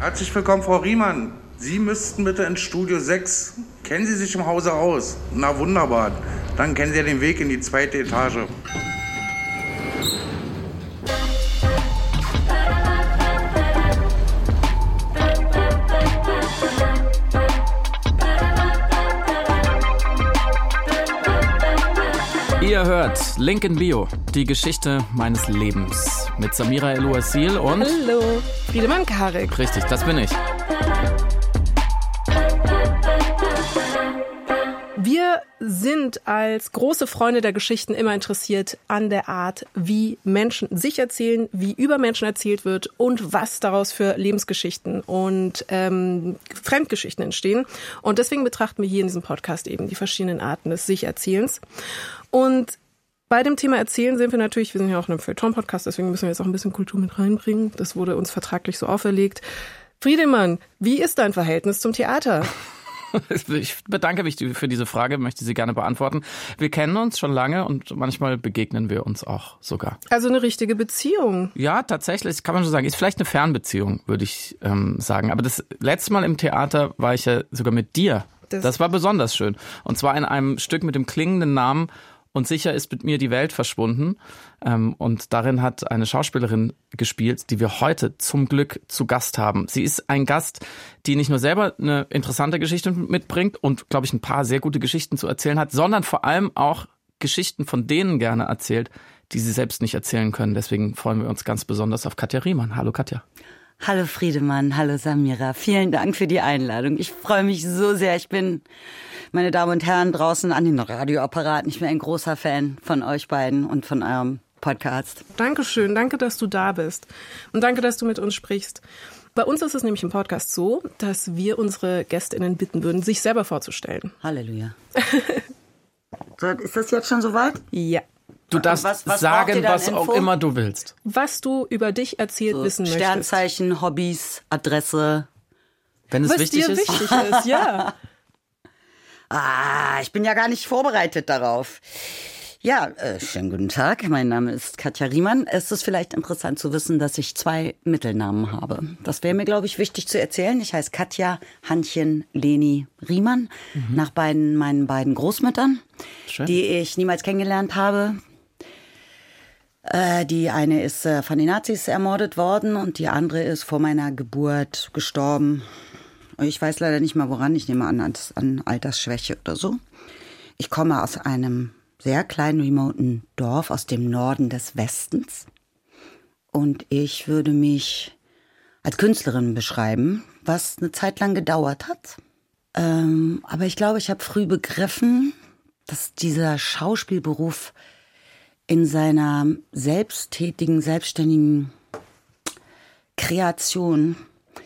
Herzlich willkommen, Frau Riemann. Sie müssten bitte ins Studio 6. Kennen Sie sich im Hause aus? Na wunderbar. Dann kennen Sie ja den Weg in die zweite Etage. Link in Bio, die Geschichte meines Lebens. Mit Samira El-Ouasil und. Hallo, Friedemann Karik. Richtig, das bin ich. Wir sind als große Freunde der Geschichten immer interessiert an der Art, wie Menschen sich erzählen, wie über Menschen erzählt wird und was daraus für Lebensgeschichten und ähm, Fremdgeschichten entstehen. Und deswegen betrachten wir hier in diesem Podcast eben die verschiedenen Arten des Sich-Erzählens. Und bei dem Thema Erzählen sind wir natürlich, wir sind ja auch in einem Feuilleton-Podcast, deswegen müssen wir jetzt auch ein bisschen Kultur mit reinbringen. Das wurde uns vertraglich so auferlegt. Friedemann, wie ist dein Verhältnis zum Theater? Ich bedanke mich für diese Frage, möchte sie gerne beantworten. Wir kennen uns schon lange und manchmal begegnen wir uns auch sogar. Also eine richtige Beziehung. Ja, tatsächlich, kann man schon sagen. Ist vielleicht eine Fernbeziehung, würde ich ähm, sagen. Aber das letzte Mal im Theater war ich ja sogar mit dir. Das, das war besonders schön. Und zwar in einem Stück mit dem klingenden Namen und sicher ist mit mir die Welt verschwunden. Ähm, und darin hat eine Schauspielerin gespielt, die wir heute zum Glück zu Gast haben. Sie ist ein Gast, die nicht nur selber eine interessante Geschichte mitbringt und, glaube ich, ein paar sehr gute Geschichten zu erzählen hat, sondern vor allem auch Geschichten von denen gerne erzählt, die sie selbst nicht erzählen können. Deswegen freuen wir uns ganz besonders auf Katja Riemann. Hallo Katja. Hallo Friedemann, hallo Samira. Vielen Dank für die Einladung. Ich freue mich so sehr. Ich bin, meine Damen und Herren, draußen an den Radioapparaten. Ich bin ein großer Fan von euch beiden und von eurem Podcast. Dankeschön. Danke, dass du da bist. Und danke, dass du mit uns sprichst. Bei uns ist es nämlich im Podcast so, dass wir unsere GästInnen bitten würden, sich selber vorzustellen. Halleluja. so, ist das jetzt schon soweit? Ja. Du darfst was, was sagen, was Info? auch immer du willst. Was du über dich erzählt so, wissen möchtest. Sternzeichen, Hobbys, Adresse. Wenn es was wichtig dir ist. wichtig ist, ja. ah, ich bin ja gar nicht vorbereitet darauf. Ja, äh, schönen guten Tag. Mein Name ist Katja Riemann. Es ist vielleicht interessant zu wissen, dass ich zwei Mittelnamen habe. Das wäre mir, glaube ich, wichtig zu erzählen. Ich heiße Katja Hannchen Leni Riemann, mhm. nach beiden, meinen beiden Großmüttern, Schön. die ich niemals kennengelernt habe. Äh, die eine ist äh, von den Nazis ermordet worden und die andere ist vor meiner Geburt gestorben. Ich weiß leider nicht mal woran, ich nehme an, an Altersschwäche oder so. Ich komme aus einem sehr kleinen, remoten Dorf aus dem Norden des Westens. Und ich würde mich als Künstlerin beschreiben, was eine Zeit lang gedauert hat. Ähm, aber ich glaube, ich habe früh begriffen, dass dieser Schauspielberuf in seiner selbsttätigen, selbstständigen Kreation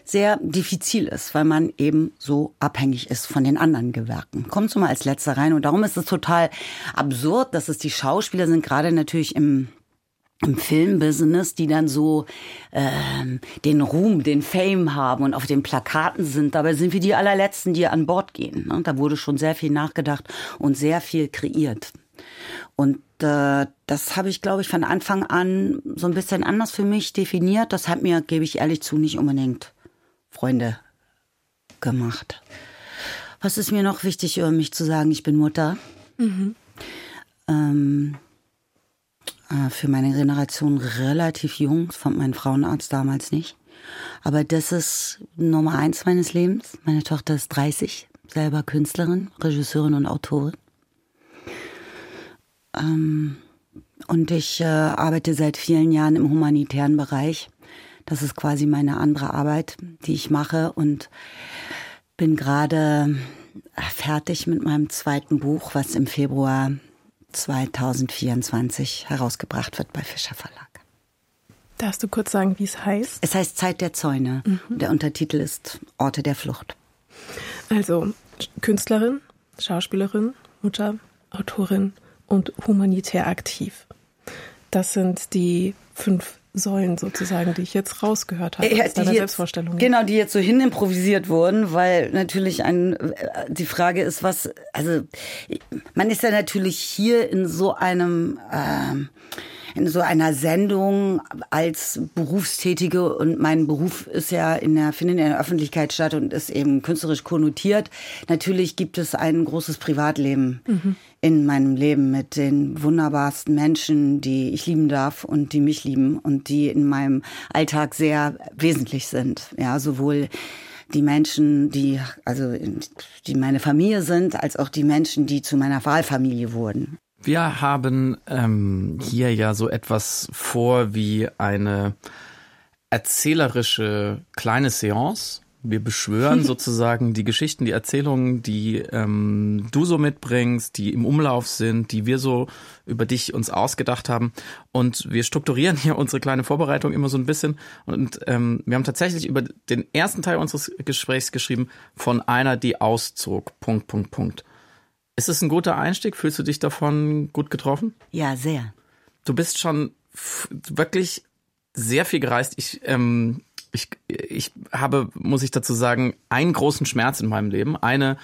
sehr diffizil ist, weil man eben so abhängig ist von den anderen Gewerken. Kommt so mal als letzter rein und darum ist es total absurd, dass es die Schauspieler sind, gerade natürlich im im Filmbusiness, die dann so ähm, den Ruhm, den Fame haben und auf den Plakaten sind. Dabei sind wir die allerletzten, die an Bord gehen. Ne? Da wurde schon sehr viel nachgedacht und sehr viel kreiert. Und äh, das habe ich, glaube ich, von Anfang an so ein bisschen anders für mich definiert. Das hat mir, gebe ich ehrlich zu, nicht unbedingt Freunde gemacht. Was ist mir noch wichtig über mich zu sagen? Ich bin Mutter. Mhm. Ähm, äh, für meine Generation relativ jung. Das fand mein Frauenarzt damals nicht. Aber das ist Nummer eins meines Lebens. Meine Tochter ist 30, selber Künstlerin, Regisseurin und Autorin. Ähm, und ich äh, arbeite seit vielen Jahren im humanitären Bereich. Das ist quasi meine andere Arbeit, die ich mache und bin gerade fertig mit meinem zweiten Buch, was im Februar 2024 herausgebracht wird bei Fischer Verlag. Darfst du kurz sagen, wie es heißt? Es heißt Zeit der Zäune. Mhm. Der Untertitel ist Orte der Flucht. Also Künstlerin, Schauspielerin, Mutter, Autorin und humanitär aktiv. Das sind die fünf Säulen sozusagen, die ich jetzt rausgehört habe ja, aus deiner Selbstvorstellung. Genau, die jetzt so hin improvisiert wurden, weil natürlich ein, die Frage ist, was, also man ist ja natürlich hier in so einem, äh, in so einer Sendung als Berufstätige und mein Beruf ist ja in der, findet in der Öffentlichkeit statt und ist eben künstlerisch konnotiert. Natürlich gibt es ein großes Privatleben mhm. in meinem Leben mit den wunderbarsten Menschen, die ich lieben darf und die mich lieben und die in meinem Alltag sehr wesentlich sind. Ja, sowohl die Menschen, die, also, die meine Familie sind, als auch die Menschen, die zu meiner Wahlfamilie wurden. Wir haben ähm, hier ja so etwas vor wie eine erzählerische kleine Seance. Wir beschwören sozusagen die Geschichten, die Erzählungen, die ähm, du so mitbringst, die im Umlauf sind, die wir so über dich uns ausgedacht haben. Und wir strukturieren hier unsere kleine Vorbereitung immer so ein bisschen. Und ähm, wir haben tatsächlich über den ersten Teil unseres Gesprächs geschrieben, von einer, die auszog. Punkt, Punkt, Punkt. Ist es ein guter Einstieg? Fühlst du dich davon gut getroffen? Ja, sehr. Du bist schon wirklich sehr viel gereist. Ich, ähm, ich, ich habe, muss ich dazu sagen, einen großen Schmerz in meinem Leben. Eine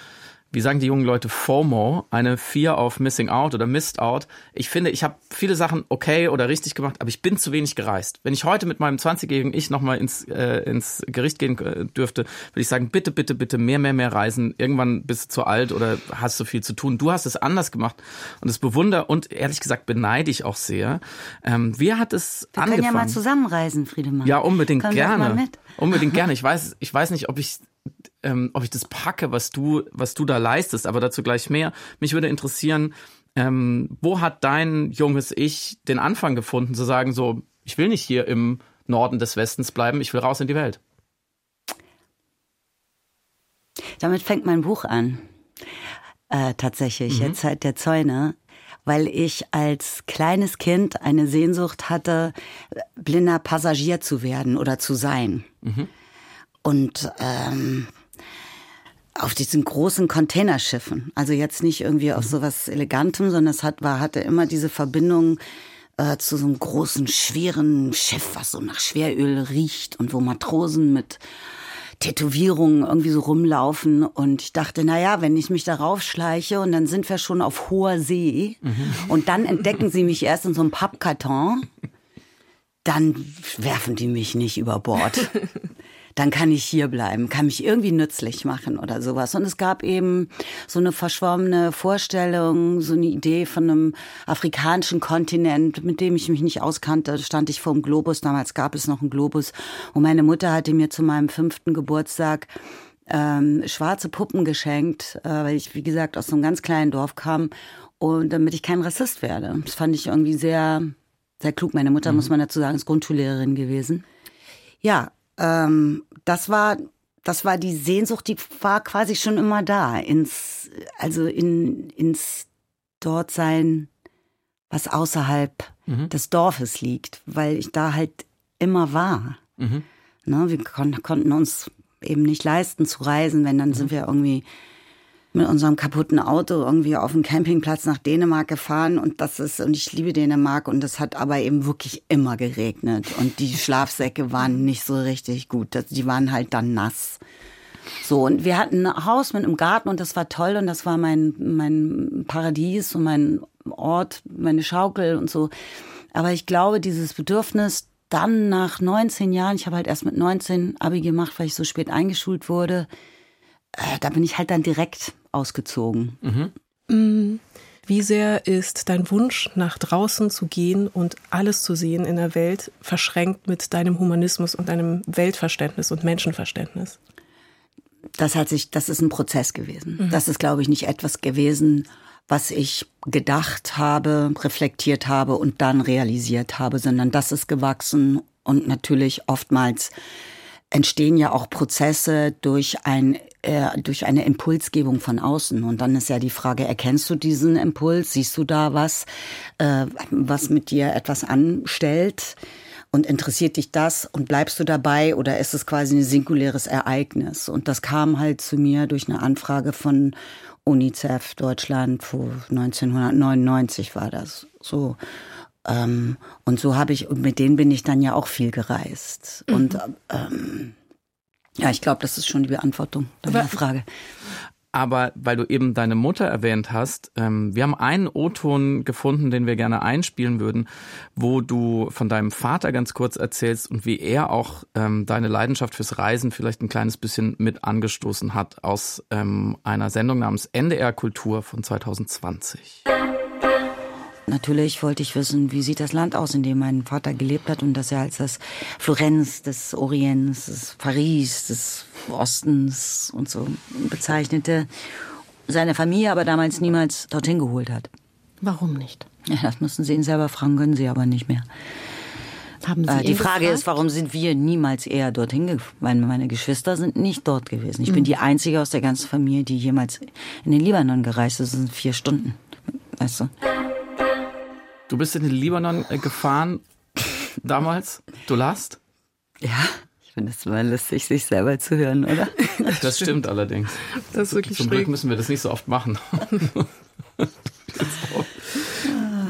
wie sagen die jungen Leute, FOMO, eine Fear of Missing Out oder Missed Out. Ich finde, ich habe viele Sachen okay oder richtig gemacht, aber ich bin zu wenig gereist. Wenn ich heute mit meinem 20-jährigen Ich nochmal ins, äh, ins Gericht gehen äh, dürfte, würde ich sagen, bitte, bitte, bitte mehr, mehr, mehr reisen. Irgendwann bist du zu alt oder hast du viel zu tun. Du hast es anders gemacht und es bewundere und ehrlich gesagt beneide ich auch sehr. Ähm, wie hat es Wir angefangen? können ja mal zusammenreisen, Friedemann. Ja, unbedingt Komm gerne. Unbedingt gerne. Ich weiß, ich weiß nicht, ob ich ähm, ob ich das packe, was du, was du da leistest, aber dazu gleich mehr. Mich würde interessieren, ähm, wo hat dein junges Ich den Anfang gefunden, zu sagen, so, ich will nicht hier im Norden des Westens bleiben, ich will raus in die Welt? Damit fängt mein Buch an. Äh, tatsächlich, mhm. jetzt halt der Zäune, weil ich als kleines Kind eine Sehnsucht hatte, blinder Passagier zu werden oder zu sein. Mhm. Und ähm, auf diesen großen Containerschiffen. Also jetzt nicht irgendwie auf mhm. sowas Elegantem, sondern es hat, war, hatte immer diese Verbindung äh, zu so einem großen, schweren Schiff, was so nach Schweröl riecht und wo Matrosen mit Tätowierungen irgendwie so rumlaufen. Und ich dachte, na ja, wenn ich mich darauf schleiche und dann sind wir schon auf hoher See mhm. und dann entdecken sie mich erst in so einem Pappkarton, dann werfen die mich nicht über Bord. dann kann ich hier bleiben, kann mich irgendwie nützlich machen oder sowas. Und es gab eben so eine verschwommene Vorstellung, so eine Idee von einem afrikanischen Kontinent, mit dem ich mich nicht auskannte. Da stand ich vor dem Globus, damals gab es noch einen Globus. Und meine Mutter hatte mir zu meinem fünften Geburtstag ähm, schwarze Puppen geschenkt, äh, weil ich, wie gesagt, aus so einem ganz kleinen Dorf kam und damit ich kein Rassist werde. Das fand ich irgendwie sehr, sehr klug. Meine Mutter, mhm. muss man dazu sagen, ist Grundschullehrerin gewesen. Ja, ähm, das war das war die Sehnsucht, die war quasi schon immer da, ins, also in, ins Dortsein, was außerhalb mhm. des Dorfes liegt, weil ich da halt immer war. Mhm. Ne, wir kon konnten uns eben nicht leisten zu reisen, wenn dann mhm. sind wir irgendwie mit unserem kaputten Auto irgendwie auf dem Campingplatz nach Dänemark gefahren und das ist, und ich liebe Dänemark und es hat aber eben wirklich immer geregnet und die Schlafsäcke waren nicht so richtig gut. Die waren halt dann nass. So, und wir hatten ein Haus mit einem Garten und das war toll und das war mein, mein Paradies und mein Ort, meine Schaukel und so. Aber ich glaube, dieses Bedürfnis, dann nach 19 Jahren, ich habe halt erst mit 19 Abi gemacht, weil ich so spät eingeschult wurde, äh, da bin ich halt dann direkt ausgezogen. Mhm. Wie sehr ist dein Wunsch, nach draußen zu gehen und alles zu sehen in der Welt, verschränkt mit deinem Humanismus und deinem Weltverständnis und Menschenverständnis? Das hat sich, das ist ein Prozess gewesen. Mhm. Das ist, glaube ich, nicht etwas gewesen, was ich gedacht habe, reflektiert habe und dann realisiert habe, sondern das ist gewachsen und natürlich oftmals entstehen ja auch Prozesse durch ein äh, durch eine Impulsgebung von außen. Und dann ist ja die Frage, erkennst du diesen Impuls? Siehst du da was, äh, was mit dir etwas anstellt? Und interessiert dich das und bleibst du dabei oder ist es quasi ein singuläres Ereignis? Und das kam halt zu mir durch eine Anfrage von UNICEF Deutschland, wo 1999 war das so. Ähm, und so habe ich, und mit denen bin ich dann ja auch viel gereist. Mhm. Und ähm, ja, ich glaube, das ist schon die Beantwortung deiner Frage. Aber weil du eben deine Mutter erwähnt hast, ähm, wir haben einen O-Ton gefunden, den wir gerne einspielen würden, wo du von deinem Vater ganz kurz erzählst und wie er auch ähm, deine Leidenschaft fürs Reisen vielleicht ein kleines bisschen mit angestoßen hat aus ähm, einer Sendung namens NDR Kultur von 2020. Natürlich wollte ich wissen, wie sieht das Land aus, in dem mein Vater gelebt hat und dass er als das Florenz des Orients, des Paris, des Ostens und so bezeichnete, seine Familie aber damals niemals dorthin geholt hat. Warum nicht? Ja, das müssen Sie ihn selber fragen, können Sie aber nicht mehr. Haben Sie Äh, die Frage gefragt? ist, warum sind wir niemals eher dorthin gegangen? Weil meine Geschwister sind nicht dort gewesen. Ich bin die einzige aus der ganzen Familie, die jemals in den Libanon gereist ist. Das sind vier Stunden. Weißt du? Du bist in den Libanon äh, gefahren damals, du last? Ja. Ich finde es mal lustig, sich selber zu hören, oder? Das stimmt allerdings. Das ist wirklich Zum schräg. Glück müssen wir das nicht so oft machen.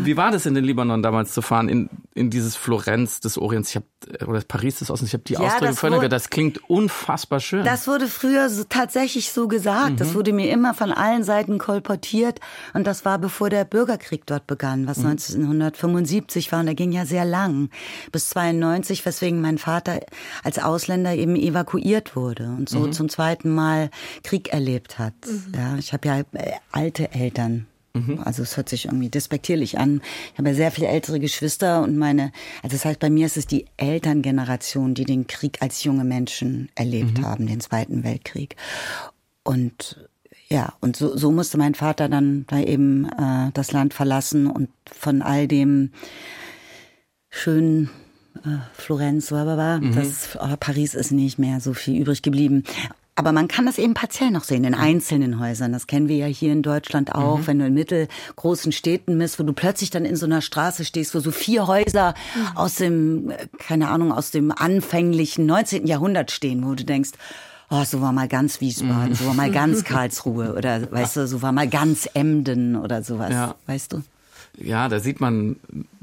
Wie war das in den Libanon damals zu fahren, in, in dieses Florenz des Orients? Ich hab, oder Paris des Ostens, ich habe die Ja, Ausdrücke gehört, das klingt unfassbar schön. Das wurde früher so, tatsächlich so gesagt. Das wurde mir immer von allen Seiten kolportiert. Und das war bevor der Bürgerkrieg dort begann, was 1975 war. Und der ging ja sehr lang, bis 92, weswegen mein Vater als Ausländer eben evakuiert wurde und so zum zweiten Mal Krieg erlebt hat. Ja, ich habe ja äh, alte Eltern. Also es hört sich irgendwie despektierlich an. Ich habe ja sehr viele ältere Geschwister und meine, also das heißt, bei mir ist es die Elterngeneration, die den Krieg als junge Menschen erlebt haben, den Zweiten Weltkrieg. Und ja, und so, so musste mein Vater dann da eben äh, das Land verlassen und von all dem schönen äh, Florenz, blablabla, das äh, Paris ist nicht mehr so viel übrig geblieben. Aber man kann das eben partiell noch sehen in einzelnen Häusern. Das kennen wir ja hier in Deutschland auch, wenn du in mittelgroßen Städten bist, wo du plötzlich dann in so einer Straße stehst, wo so vier Häuser aus dem, keine Ahnung, aus dem anfänglichen 19. Jahrhundert stehen, wo du denkst, oh, so war mal ganz Wiesbaden, so war mal ganz Karlsruhe oder weißt du, so war mal ganz Emden oder sowas, Ja. weißt du? Ja, da sieht man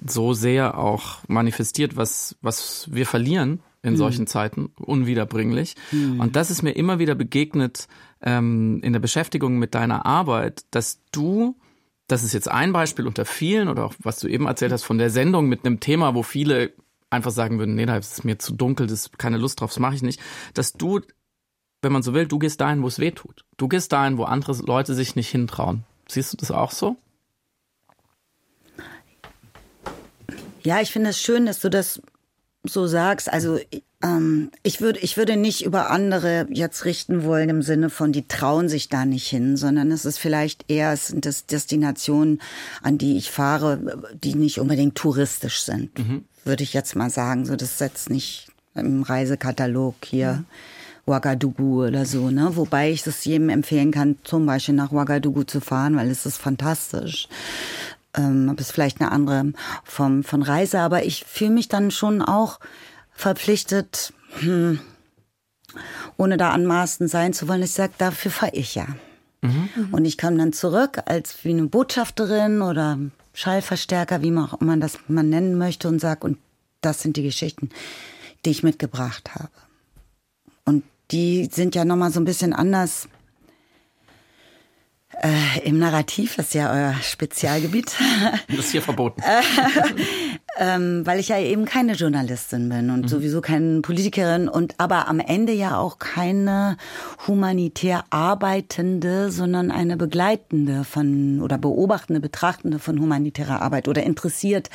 so sehr auch manifestiert, was, was wir verlieren in solchen Zeiten, unwiederbringlich. Und das ist mir immer wieder begegnet ähm, in der Beschäftigung mit deiner Arbeit, dass du, das ist jetzt ein Beispiel unter vielen oder auch was du eben erzählt hast von der Sendung mit einem Thema, wo viele einfach sagen würden, nee, das ist mir zu dunkel, das ist keine Lust drauf, das mache ich nicht, dass du, wenn man so will, du gehst dahin, wo es weh tut. Du gehst dahin, wo andere Leute sich nicht hintrauen. Siehst du das auch so? Ja, ich finde es schön, dass du das so sagst. Also ähm, ich würde ich würde nicht über andere jetzt richten wollen im Sinne von die trauen sich da nicht hin, sondern es ist vielleicht eher es sind das Destinationen, an die ich fahre, die nicht unbedingt touristisch sind, würde ich jetzt mal sagen. So das ist jetzt nicht im Reisekatalog hier. Ouagadougou oder so, ne? Wobei ich es jedem empfehlen kann, zum Beispiel nach Ouagadougou zu fahren, weil es ist fantastisch ähm, ob es vielleicht eine andere Form von Reise, aber ich fühle mich dann schon auch verpflichtet, hm, ohne da anmaßend sein zu wollen. Ich sage, dafür fahre ich ja. Und ich kam dann zurück als wie eine Botschafterin oder Schallverstärker, wie man auch immer das man nennen möchte, und sag, und das sind die Geschichten, die ich mitgebracht habe. Und die sind ja nochmal so ein bisschen anders äh, im Narrativ, das ist ja euer Spezialgebiet. Das ist hier verboten. ähm, weil ich ja eben keine Journalistin bin und sowieso keine Politikerin und aber am Ende ja auch keine humanitär arbeitende, sondern eine begleitende von oder beobachtende, betrachtende von humanitärer Arbeit oder interessiert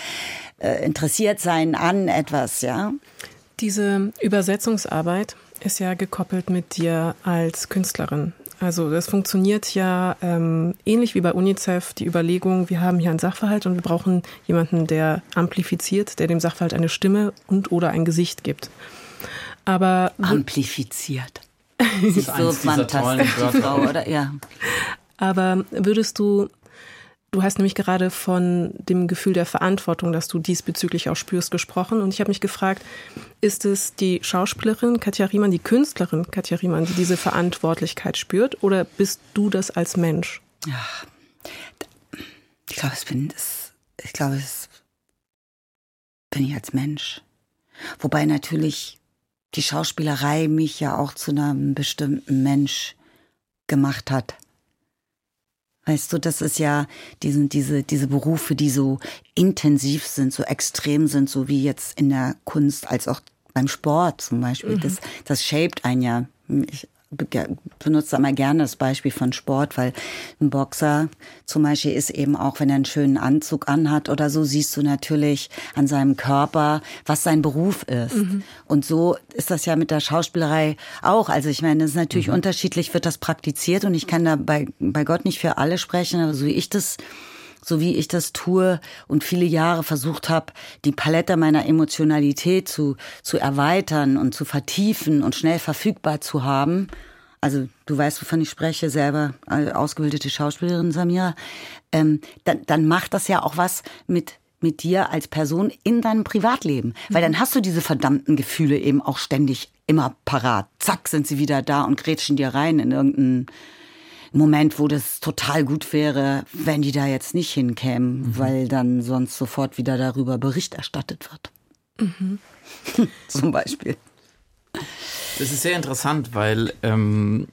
äh, interessiert sein an etwas, ja. Diese Übersetzungsarbeit ist ja gekoppelt mit dir als Künstlerin. Also das funktioniert ja ähm, ähnlich wie bei UNICEF die Überlegung, wir haben hier einen Sachverhalt und wir brauchen jemanden, der amplifiziert, der dem Sachverhalt eine Stimme und oder ein Gesicht gibt. Aber Amplifiziert. Das ist tollen Wörter. Frau, oder? Ja. Aber würdest du, du hast nämlich gerade von dem Gefühl der Verantwortung, dass du diesbezüglich auch spürst, gesprochen. Und ich habe mich gefragt, ist es die Schauspielerin Katja Riemann, die Künstlerin Katja Riemann, die diese Verantwortlichkeit spürt? Oder bist du das als Mensch? Ich glaube, es bin das, ich glaube, es bin ich als Mensch. Wobei natürlich die Schauspielerei mich ja auch zu einem bestimmten Mensch gemacht hat. Weißt du, das ist ja diese, diese, diese Berufe, die so intensiv sind, so extrem sind, so wie jetzt in der Kunst als auch beim Sport zum Beispiel. Mhm. Das, das shaped einen ja. Ich benutze immer gerne das Beispiel von Sport, weil ein Boxer zum Beispiel ist eben auch, wenn er einen schönen Anzug anhat oder so, siehst du natürlich an seinem Körper, was sein Beruf ist. Mhm. Und so ist das ja mit der Schauspielerei auch. Also ich meine, es ist natürlich mhm. unterschiedlich, wird das praktiziert und ich kann da bei, bei Gott nicht für alle sprechen, aber so wie ich das so wie ich das tue und viele Jahre versucht habe, die Palette meiner Emotionalität zu, zu erweitern und zu vertiefen und schnell verfügbar zu haben. Also du weißt, wovon ich spreche, selber ausgebildete Schauspielerin Samira, ähm, dann, dann macht das ja auch was mit mit dir als Person in deinem Privatleben. Weil dann hast du diese verdammten Gefühle eben auch ständig immer parat. Zack, sind sie wieder da und grätschen dir rein in irgendeinen Moment, wo das total gut wäre, wenn die da jetzt nicht hinkämen, mhm. weil dann sonst sofort wieder darüber Bericht erstattet wird. Mhm. Zum Beispiel. Das ist sehr interessant, weil ähm,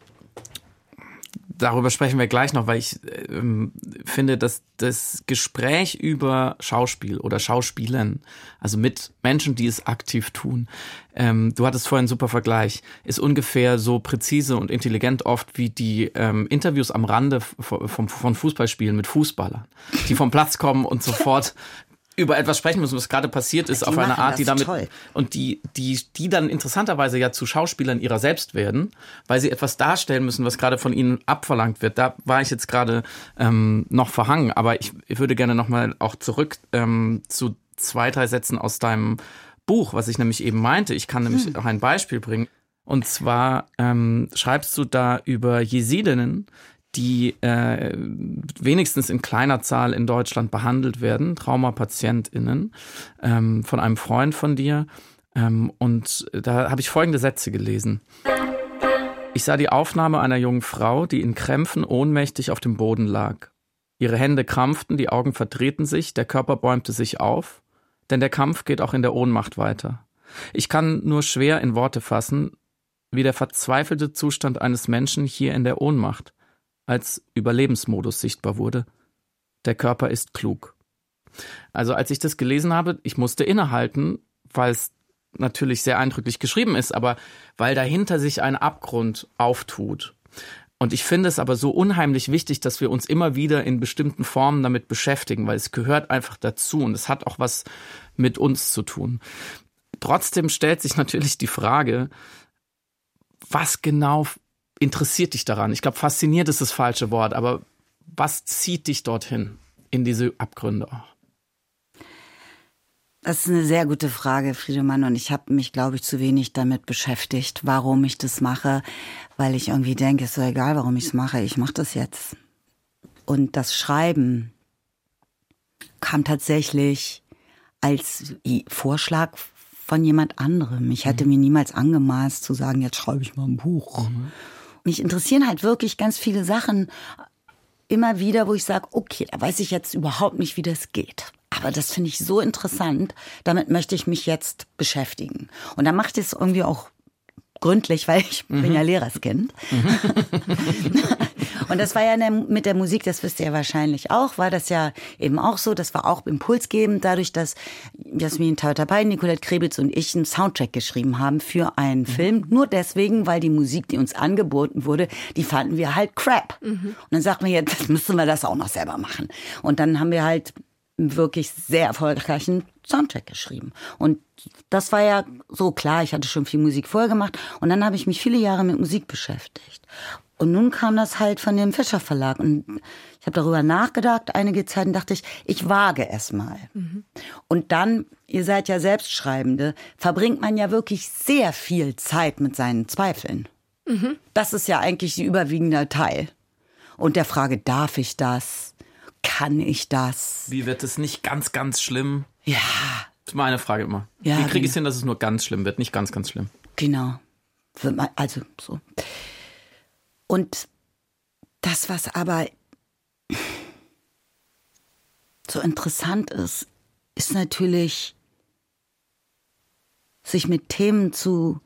darüber sprechen wir gleich noch, weil ich ähm, finde, dass das Gespräch über Schauspiel oder Schauspielern, also mit Menschen, die es aktiv tun, ähm, du hattest vorhin einen super Vergleich, ist ungefähr so präzise und intelligent oft wie die ähm, Interviews am Rande von, von Fußballspielen mit Fußballern, die vom Platz kommen und sofort über etwas sprechen müssen, was gerade passiert ist, die auf eine Art, die damit toll. und die, die, die dann interessanterweise ja zu Schauspielern ihrer selbst werden, weil sie etwas darstellen müssen, was gerade von ihnen abverlangt wird. Da war ich jetzt gerade ähm, noch verhangen, aber ich, ich würde gerne nochmal auch zurück ähm, zu zwei, drei Sätzen aus deinem Buch, was ich nämlich eben meinte. Ich kann nämlich hm. auch ein Beispiel bringen. Und zwar ähm, schreibst du da über Jesidinnen, die äh, wenigstens in kleiner Zahl in Deutschland behandelt werden, Traumapatientinnen, ähm, von einem Freund von dir. Ähm, und da habe ich folgende Sätze gelesen. Ich sah die Aufnahme einer jungen Frau, die in Krämpfen ohnmächtig auf dem Boden lag. Ihre Hände krampften, die Augen verdrehten sich, der Körper bäumte sich auf, denn der Kampf geht auch in der Ohnmacht weiter. Ich kann nur schwer in Worte fassen, wie der verzweifelte Zustand eines Menschen hier in der Ohnmacht als Überlebensmodus sichtbar wurde. Der Körper ist klug. Also als ich das gelesen habe, ich musste innehalten, weil es natürlich sehr eindrücklich geschrieben ist, aber weil dahinter sich ein Abgrund auftut. Und ich finde es aber so unheimlich wichtig, dass wir uns immer wieder in bestimmten Formen damit beschäftigen, weil es gehört einfach dazu und es hat auch was mit uns zu tun. Trotzdem stellt sich natürlich die Frage, was genau interessiert dich daran? Ich glaube, fasziniert ist das falsche Wort, aber was zieht dich dorthin, in diese Abgründe? Das ist eine sehr gute Frage, Friedemann. Und ich habe mich, glaube ich, zu wenig damit beschäftigt, warum ich das mache, weil ich irgendwie denke, es ist so egal, warum ich es mache. Ich mache das jetzt. Und das Schreiben kam tatsächlich als Vorschlag von jemand anderem. Ich hätte mhm. mir niemals angemaßt zu sagen, jetzt schreibe ich mal ein Buch. Mhm mich interessieren halt wirklich ganz viele Sachen immer wieder, wo ich sage, okay, da weiß ich jetzt überhaupt nicht, wie das geht. Aber das finde ich so interessant, damit möchte ich mich jetzt beschäftigen. Und da macht es irgendwie auch gründlich, weil ich mhm. bin ja Lehrerskind. Mhm. und das war ja mit der Musik, das wisst ihr wahrscheinlich auch, war das ja eben auch so. Das war auch impulsgebend, dadurch, dass Jasmin Tautabay, Nicolette Krebitz und ich einen Soundtrack geschrieben haben für einen mhm. Film. Nur deswegen, weil die Musik, die uns angeboten wurde, die fanden wir halt crap. Mhm. Und dann sagten wir, jetzt müssen wir das auch noch selber machen. Und dann haben wir halt wirklich sehr erfolgreichen Soundtrack geschrieben. Und das war ja so klar, ich hatte schon viel Musik vorher gemacht und dann habe ich mich viele Jahre mit Musik beschäftigt. Und nun kam das halt von dem Fischer Verlag und ich habe darüber nachgedacht, einige Zeit und dachte ich, ich wage es mal. Mhm. Und dann, ihr seid ja Selbstschreibende, verbringt man ja wirklich sehr viel Zeit mit seinen Zweifeln. Mhm. Das ist ja eigentlich die überwiegende Teil. Und der Frage, darf ich das? Kann ich das? Wie wird es nicht ganz, ganz schlimm? Ja. Das ist meine Frage immer. Ja, Wie kriege ich es hin, dass es nur ganz schlimm wird, nicht ganz, ganz schlimm? Genau. Also so. Und das, was aber so interessant ist, ist natürlich, sich mit Themen zu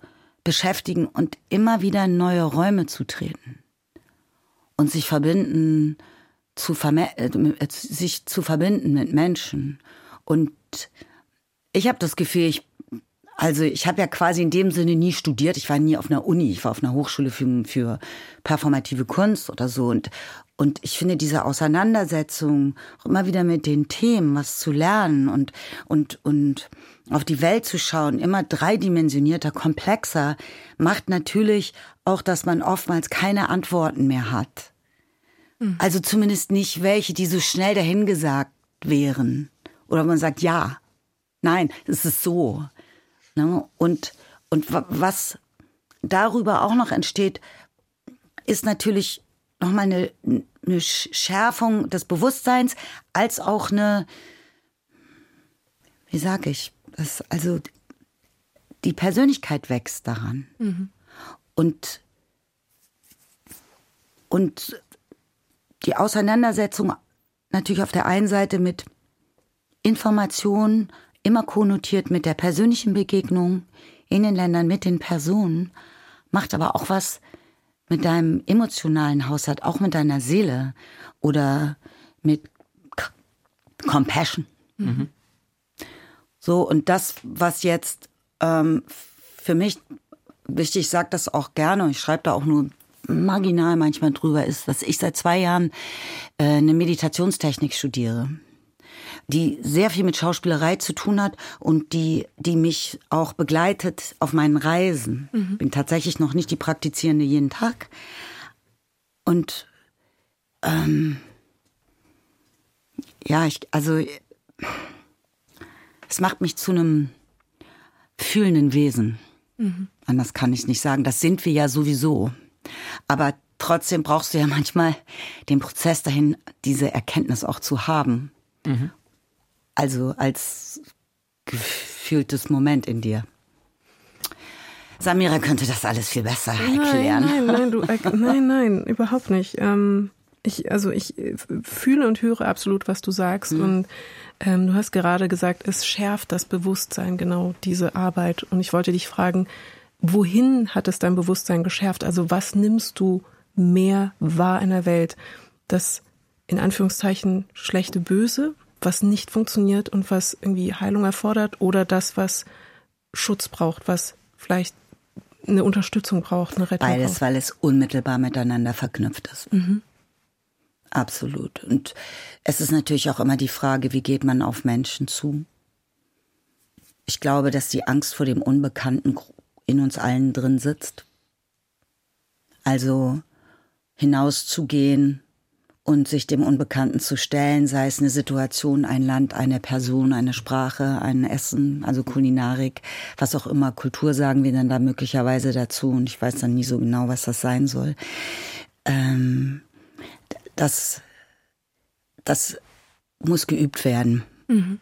beschäftigen und immer wieder in neue Räume zu treten und sich verbinden zu äh, sich zu verbinden mit Menschen. Und ich habe das Gefühl, ich also ich habe ja quasi in dem Sinne nie studiert. Ich war nie auf einer Uni. Ich war auf einer Hochschule für, für performative Kunst oder so. Und, und ich finde diese Auseinandersetzung immer wieder mit den Themen, was zu lernen und, und, und auf die Welt zu schauen, immer dreidimensionierter, komplexer, macht natürlich auch, dass man oftmals keine Antworten mehr hat. Mhm. Also zumindest nicht welche, die so schnell dahingesagt wären. Oder man sagt, ja, nein, es ist so. Ne? Und, und was darüber auch noch entsteht, ist natürlich nochmal eine, eine Schärfung des Bewusstseins, als auch eine, wie sage ich, das, also die Persönlichkeit wächst daran. Mhm. Und, und die Auseinandersetzung natürlich auf der einen Seite mit Informationen, immer konnotiert mit der persönlichen Begegnung in den Ländern mit den Personen, macht aber auch was mit deinem emotionalen Haushalt, auch mit deiner Seele oder mit Compassion. Mhm. So, und das, was jetzt ähm, für mich wichtig, ich sage das auch gerne und ich schreibe da auch nur marginal manchmal drüber, ist, dass ich seit zwei Jahren äh, eine Meditationstechnik studiere die sehr viel mit Schauspielerei zu tun hat und die, die mich auch begleitet auf meinen Reisen. Mhm. Bin tatsächlich noch nicht die Praktizierende jeden Tag. Und ähm, ja, ich, also es macht mich zu einem fühlenden Wesen. Mhm. Anders kann ich nicht sagen. Das sind wir ja sowieso. Aber trotzdem brauchst du ja manchmal den Prozess dahin, diese Erkenntnis auch zu haben. Mhm. Also als gefühltes Moment in dir. Samira könnte das alles viel besser erklären. Nein, nein, nein, du, nein, nein, überhaupt nicht. Ähm, ich, also ich äh, fühle und höre absolut, was du sagst. Mhm. Und ähm, du hast gerade gesagt, es schärft das Bewusstsein, genau diese Arbeit. Und ich wollte dich fragen, wohin hat es dein Bewusstsein geschärft? Also was nimmst du mehr wahr in der Welt? Das in Anführungszeichen schlechte Böse was nicht funktioniert und was irgendwie Heilung erfordert oder das, was Schutz braucht, was vielleicht eine Unterstützung braucht, eine Rettung Beides, braucht. weil es unmittelbar miteinander verknüpft ist. Mhm. Absolut. Und es ist natürlich auch immer die Frage, wie geht man auf Menschen zu? Ich glaube, dass die Angst vor dem Unbekannten in uns allen drin sitzt. Also hinauszugehen, und sich dem Unbekannten zu stellen, sei es eine Situation, ein Land, eine Person, eine Sprache, ein Essen, also Kulinarik, was auch immer, Kultur sagen wir dann da möglicherweise dazu und ich weiß dann nie so genau, was das sein soll. Ähm, das, das muss geübt werden. Mhm.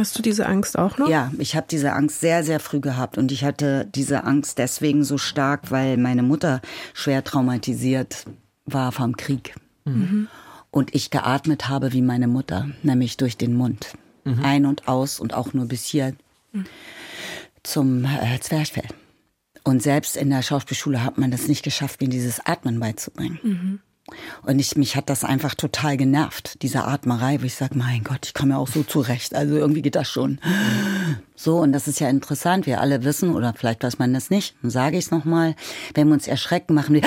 Hast du diese Angst auch noch? Ja, ich habe diese Angst sehr, sehr früh gehabt und ich hatte diese Angst deswegen so stark, weil meine Mutter schwer traumatisiert war vom Krieg. Mhm. Und ich geatmet habe wie meine Mutter, nämlich durch den Mund. Mhm. Ein und aus und auch nur bis hier mhm. zum äh, Zwerchfell. Und selbst in der Schauspielschule hat man das nicht geschafft, mir dieses Atmen beizubringen. Und ich, mich hat das einfach total genervt, diese Atmerei, wo ich sage, mein Gott, ich komme ja auch so zurecht. Also irgendwie geht das schon. So, und das ist ja interessant. Wir alle wissen, oder vielleicht weiß man das nicht, dann sage ich es nochmal, wenn wir uns erschrecken, machen wir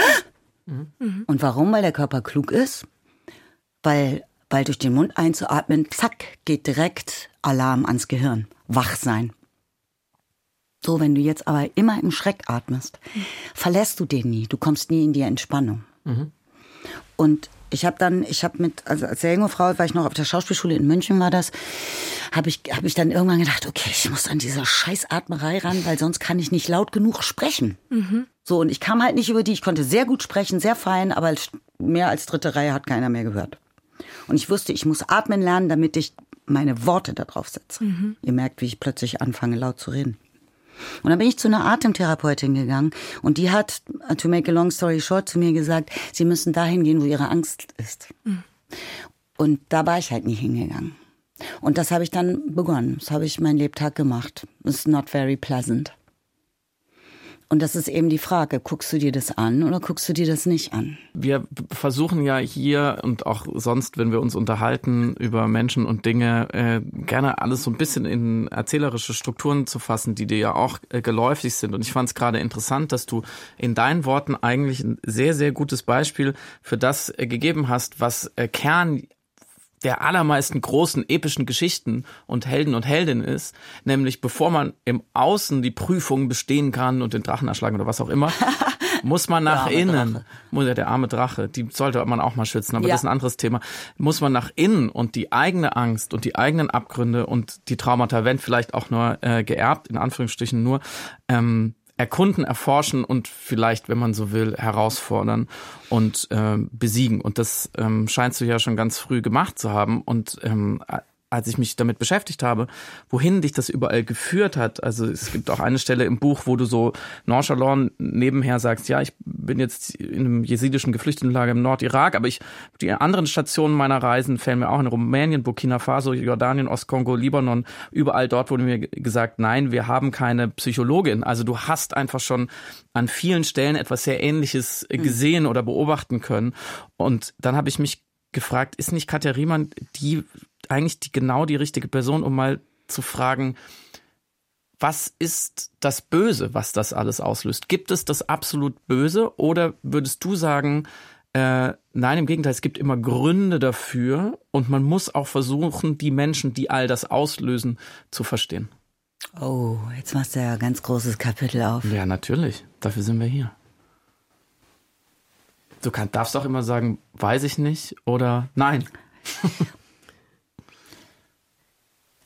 Mhm. Und warum? Weil der Körper klug ist, weil, weil durch den Mund einzuatmen, zack, geht direkt Alarm ans Gehirn. Wach sein. So, wenn du jetzt aber immer im Schreck atmest, mhm. verlässt du den nie. Du kommst nie in die Entspannung. Mhm. Und ich habe dann, ich habe mit, also als sehr junge Frau, weil ich noch auf der Schauspielschule in München war das, habe ich, hab ich dann irgendwann gedacht, okay, ich muss an dieser Scheißatmerei ran, weil sonst kann ich nicht laut genug sprechen. Mhm. So, und ich kam halt nicht über die, ich konnte sehr gut sprechen, sehr fein, aber mehr als dritte Reihe hat keiner mehr gehört. Und ich wusste, ich muss atmen lernen, damit ich meine Worte da drauf setze. Mhm. Ihr merkt, wie ich plötzlich anfange, laut zu reden. Und dann bin ich zu einer Atemtherapeutin gegangen und die hat, to make a long story short, zu mir gesagt, sie müssen dahin gehen, wo ihre Angst ist. Mhm. Und da war ich halt nie hingegangen. Und das habe ich dann begonnen. Das habe ich meinen Lebtag gemacht. It's not very pleasant. Und das ist eben die Frage, guckst du dir das an oder guckst du dir das nicht an? Wir versuchen ja hier und auch sonst, wenn wir uns unterhalten über Menschen und Dinge, äh, gerne alles so ein bisschen in erzählerische Strukturen zu fassen, die dir ja auch äh, geläufig sind. Und ich fand es gerade interessant, dass du in deinen Worten eigentlich ein sehr, sehr gutes Beispiel für das äh, gegeben hast, was äh, Kern der allermeisten großen epischen Geschichten und Helden und Heldinnen ist, nämlich bevor man im Außen die Prüfung bestehen kann und den Drachen erschlagen oder was auch immer, muss man nach innen, muss ja der arme Drache, die sollte man auch mal schützen, aber ja. das ist ein anderes Thema, muss man nach innen und die eigene Angst und die eigenen Abgründe und die Traumata, wenn vielleicht auch nur äh, geerbt, in Anführungsstrichen nur, ähm, erkunden, erforschen und vielleicht, wenn man so will, herausfordern und äh, besiegen. Und das ähm, scheinst du ja schon ganz früh gemacht zu haben. Und ähm, als ich mich damit beschäftigt habe, wohin dich das überall geführt hat. Also es gibt auch eine Stelle im Buch, wo du so nonchalant nebenher sagst, ja, ich bin jetzt in einem jesidischen Geflüchtetenlager im Nordirak, aber ich die anderen Stationen meiner Reisen fällen mir auch in Rumänien, Burkina Faso, Jordanien, Ostkongo, Libanon, überall dort wurde mir gesagt, nein, wir haben keine Psychologin. Also du hast einfach schon an vielen Stellen etwas sehr ähnliches hm. gesehen oder beobachten können und dann habe ich mich gefragt, ist nicht Katja Riemann die eigentlich die, genau die richtige Person, um mal zu fragen, was ist das Böse, was das alles auslöst? Gibt es das absolut Böse oder würdest du sagen, äh, nein, im Gegenteil, es gibt immer Gründe dafür und man muss auch versuchen, die Menschen, die all das auslösen, zu verstehen? Oh, jetzt machst du ja ein ganz großes Kapitel auf. Ja, natürlich. Dafür sind wir hier. Du kann, darfst auch immer sagen, weiß ich nicht oder nein.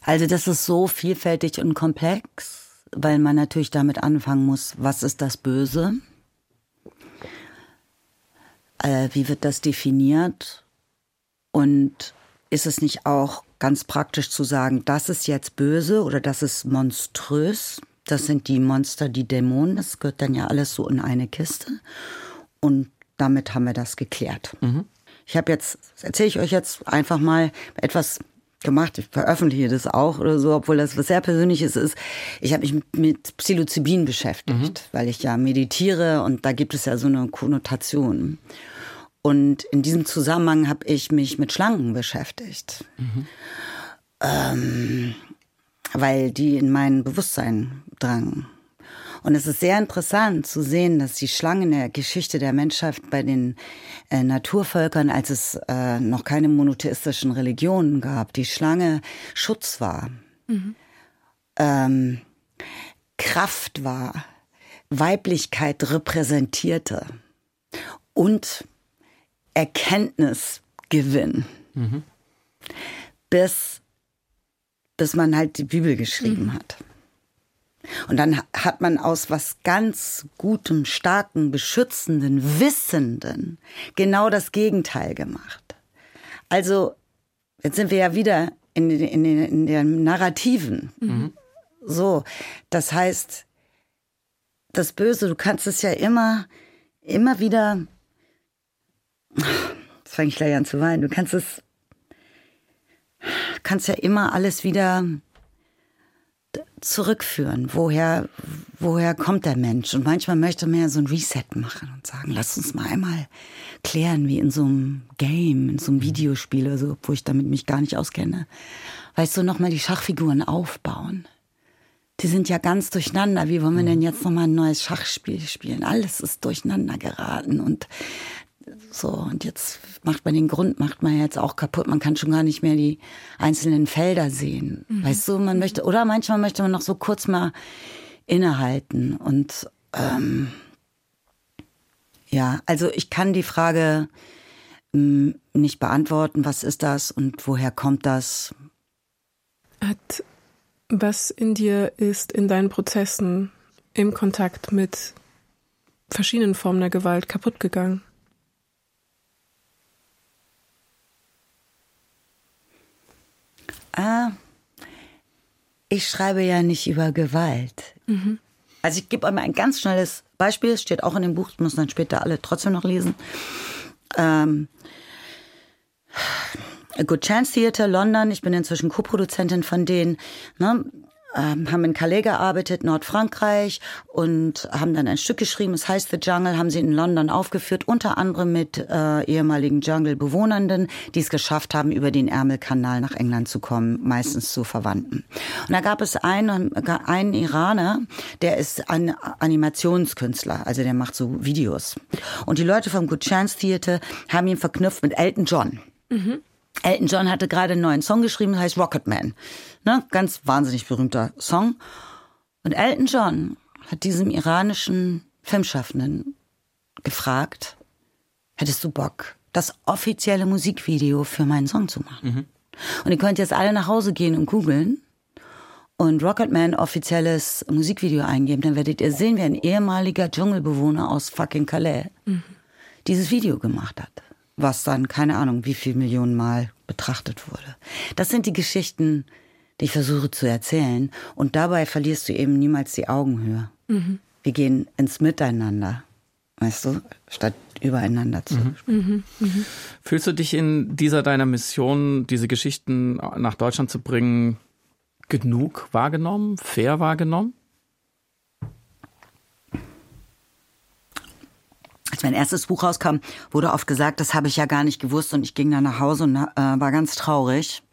Also das ist so vielfältig und komplex, weil man natürlich damit anfangen muss, was ist das Böse? Äh, wie wird das definiert? Und ist es nicht auch ganz praktisch zu sagen, das ist jetzt böse oder das ist monströs? Das sind die Monster, die Dämonen. Das gehört dann ja alles so in eine Kiste. Und damit haben wir das geklärt. Mhm. Ich habe jetzt, erzähle ich euch jetzt einfach mal etwas gemacht. Ich veröffentliche das auch oder so, obwohl das was sehr Persönliches ist. Ich habe mich mit Psilocybin beschäftigt, mhm. weil ich ja meditiere und da gibt es ja so eine Konnotation. Und in diesem Zusammenhang habe ich mich mit Schlangen beschäftigt. Mhm. Ähm, weil die in mein Bewusstsein drangen. Und es ist sehr interessant zu sehen, dass die Schlange in der Geschichte der Menschheit bei den äh, Naturvölkern, als es äh, noch keine monotheistischen Religionen gab, die Schlange Schutz war, mhm. ähm, Kraft war, Weiblichkeit repräsentierte und Erkenntnisgewinn. Mhm. Bis, bis man halt die Bibel geschrieben mhm. hat. Und dann hat man aus was ganz Gutem, Starken, Beschützenden, Wissenden genau das Gegenteil gemacht. Also, jetzt sind wir ja wieder in, in, in den Narrativen. Mhm. So, das heißt, das Böse, du kannst es ja immer, immer wieder, jetzt fange ich gleich an zu weinen, du kannst es, kannst ja immer alles wieder zurückführen. Woher, woher kommt der Mensch? Und manchmal möchte man ja so ein Reset machen und sagen, lass uns mal einmal klären, wie in so einem Game, in so einem Videospiel oder so, wo ich damit mich gar nicht auskenne. Weißt du, nochmal die Schachfiguren aufbauen. Die sind ja ganz durcheinander. Wie wollen wir denn jetzt nochmal ein neues Schachspiel spielen? Alles ist durcheinander geraten und so, und jetzt macht man den Grund, macht man jetzt auch kaputt. Man kann schon gar nicht mehr die einzelnen Felder sehen. Mhm. Weißt du, man möchte, oder manchmal möchte man noch so kurz mal innehalten. Und ähm, ja, also ich kann die Frage ähm, nicht beantworten, was ist das und woher kommt das? Hat was in dir ist in deinen Prozessen im Kontakt mit verschiedenen Formen der Gewalt kaputt gegangen? Ah, ich schreibe ja nicht über Gewalt. Mhm. Also ich gebe euch mal ein ganz schnelles Beispiel, es steht auch in dem Buch, das müssen dann später alle trotzdem noch lesen. Ähm, A Good Chance Theater London, ich bin inzwischen Co-Produzentin von denen. Ne? Ähm, haben in Calais gearbeitet, Nordfrankreich und haben dann ein Stück geschrieben, es heißt The Jungle, haben sie in London aufgeführt, unter anderem mit äh, ehemaligen Jungle-Bewohnenden, die es geschafft haben, über den Ärmelkanal nach England zu kommen, meistens zu Verwandten. Und da gab es einen, einen Iraner, der ist ein Animationskünstler, also der macht so Videos. Und die Leute vom Good Chance Theater haben ihn verknüpft mit Elton John. Mhm. Elton John hatte gerade einen neuen Song geschrieben, heißt Rocketman. Ne? Ganz wahnsinnig berühmter Song. Und Elton John hat diesem iranischen Filmschaffenden gefragt, hättest du Bock, das offizielle Musikvideo für meinen Song zu machen? Mhm. Und ihr könnt jetzt alle nach Hause gehen und googeln und Rocketman offizielles Musikvideo eingeben, dann werdet ihr sehen, wie ein ehemaliger Dschungelbewohner aus fucking Calais mhm. dieses Video gemacht hat was dann keine Ahnung, wie viel Millionen Mal betrachtet wurde. Das sind die Geschichten, die ich versuche zu erzählen. Und dabei verlierst du eben niemals die Augenhöhe. Mhm. Wir gehen ins Miteinander, weißt du, statt übereinander zu. Mhm. Mhm. mhm. Fühlst du dich in dieser deiner Mission, diese Geschichten nach Deutschland zu bringen, genug wahrgenommen, fair wahrgenommen? Als mein erstes Buch rauskam, wurde oft gesagt, das habe ich ja gar nicht gewusst und ich ging dann nach Hause und äh, war ganz traurig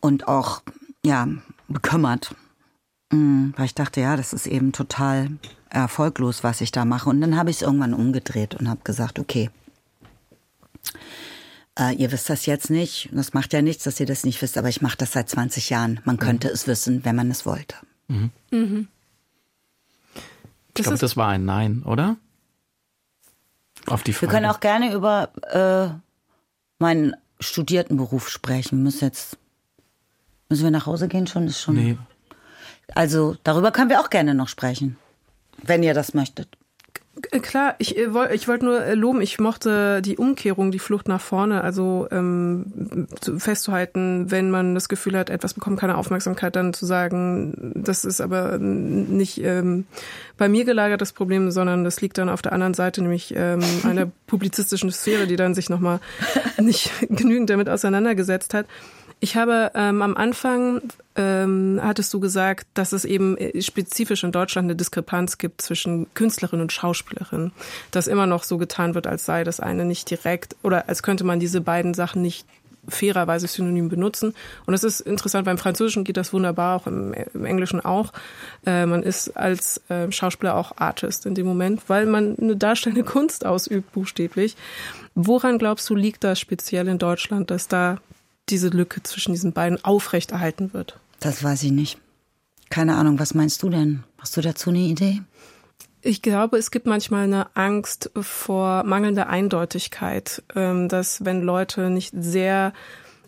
und auch ja bekümmert, mhm, weil ich dachte, ja, das ist eben total erfolglos, was ich da mache. Und dann habe ich es irgendwann umgedreht und habe gesagt, okay, äh, ihr wisst das jetzt nicht. Das macht ja nichts, dass ihr das nicht wisst, aber ich mache das seit 20 Jahren. Man könnte mhm. es wissen, wenn man es wollte. Mhm. Mhm. Ich glaube, das war ein Nein, oder? Auf die Frage. Wir können auch gerne über äh, meinen studierten Beruf sprechen. Wir müssen jetzt müssen wir nach Hause gehen schon ist schon. Nee. Also darüber können wir auch gerne noch sprechen, wenn ihr das möchtet. Äh, klar, ich, äh, ich wollte nur äh, loben, ich mochte die Umkehrung, die Flucht nach vorne, also ähm, festzuhalten, wenn man das Gefühl hat, etwas bekommt keine Aufmerksamkeit, dann zu sagen, das ist aber nicht ähm, bei mir gelagert das Problem, sondern das liegt dann auf der anderen Seite, nämlich ähm, einer publizistischen Sphäre, die dann sich nochmal nicht genügend damit auseinandergesetzt hat. Ich habe ähm, am Anfang, ähm, hattest du gesagt, dass es eben äh, spezifisch in Deutschland eine Diskrepanz gibt zwischen Künstlerin und Schauspielerin. Dass immer noch so getan wird, als sei das eine nicht direkt oder als könnte man diese beiden Sachen nicht fairerweise synonym benutzen. Und das ist interessant, beim Französischen geht das wunderbar, auch im, im Englischen auch. Äh, man ist als äh, Schauspieler auch Artist in dem Moment, weil man eine darstellende Kunst ausübt, buchstäblich. Woran glaubst du, liegt das speziell in Deutschland, dass da diese Lücke zwischen diesen beiden aufrechterhalten wird? Das weiß ich nicht. Keine Ahnung, was meinst du denn? Hast du dazu eine Idee? Ich glaube, es gibt manchmal eine Angst vor mangelnder Eindeutigkeit, ähm, dass wenn Leute nicht sehr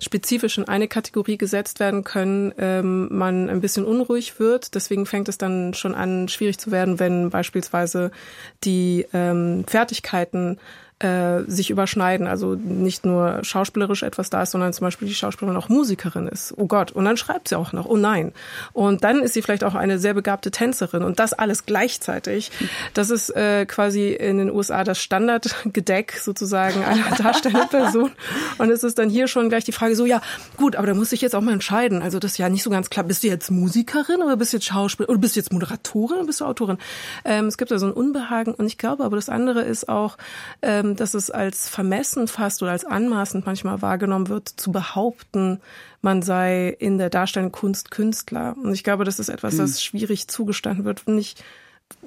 spezifisch in eine Kategorie gesetzt werden können, ähm, man ein bisschen unruhig wird. Deswegen fängt es dann schon an, schwierig zu werden, wenn beispielsweise die ähm, Fertigkeiten äh, sich überschneiden. Also nicht nur schauspielerisch etwas da ist, sondern zum Beispiel die Schauspielerin auch Musikerin ist. Oh Gott. Und dann schreibt sie auch noch, oh nein. Und dann ist sie vielleicht auch eine sehr begabte Tänzerin und das alles gleichzeitig. Das ist äh, quasi in den USA das Standardgedeck sozusagen einer darstellenden Person. Und es ist dann hier schon gleich die Frage so, ja, gut, aber da muss ich jetzt auch mal entscheiden. Also das ist ja nicht so ganz klar. Bist du jetzt Musikerin oder bist du jetzt Schauspielerin oder bist du jetzt Moderatorin oder bist du Autorin? Ähm, es gibt da so ein Unbehagen und ich glaube aber das andere ist auch, ähm, dass es als vermessen fast oder als anmaßend manchmal wahrgenommen wird, zu behaupten, man sei in der darstellenden Kunst Künstler. Und ich glaube, das ist etwas, das hm. schwierig zugestanden wird. Und ich,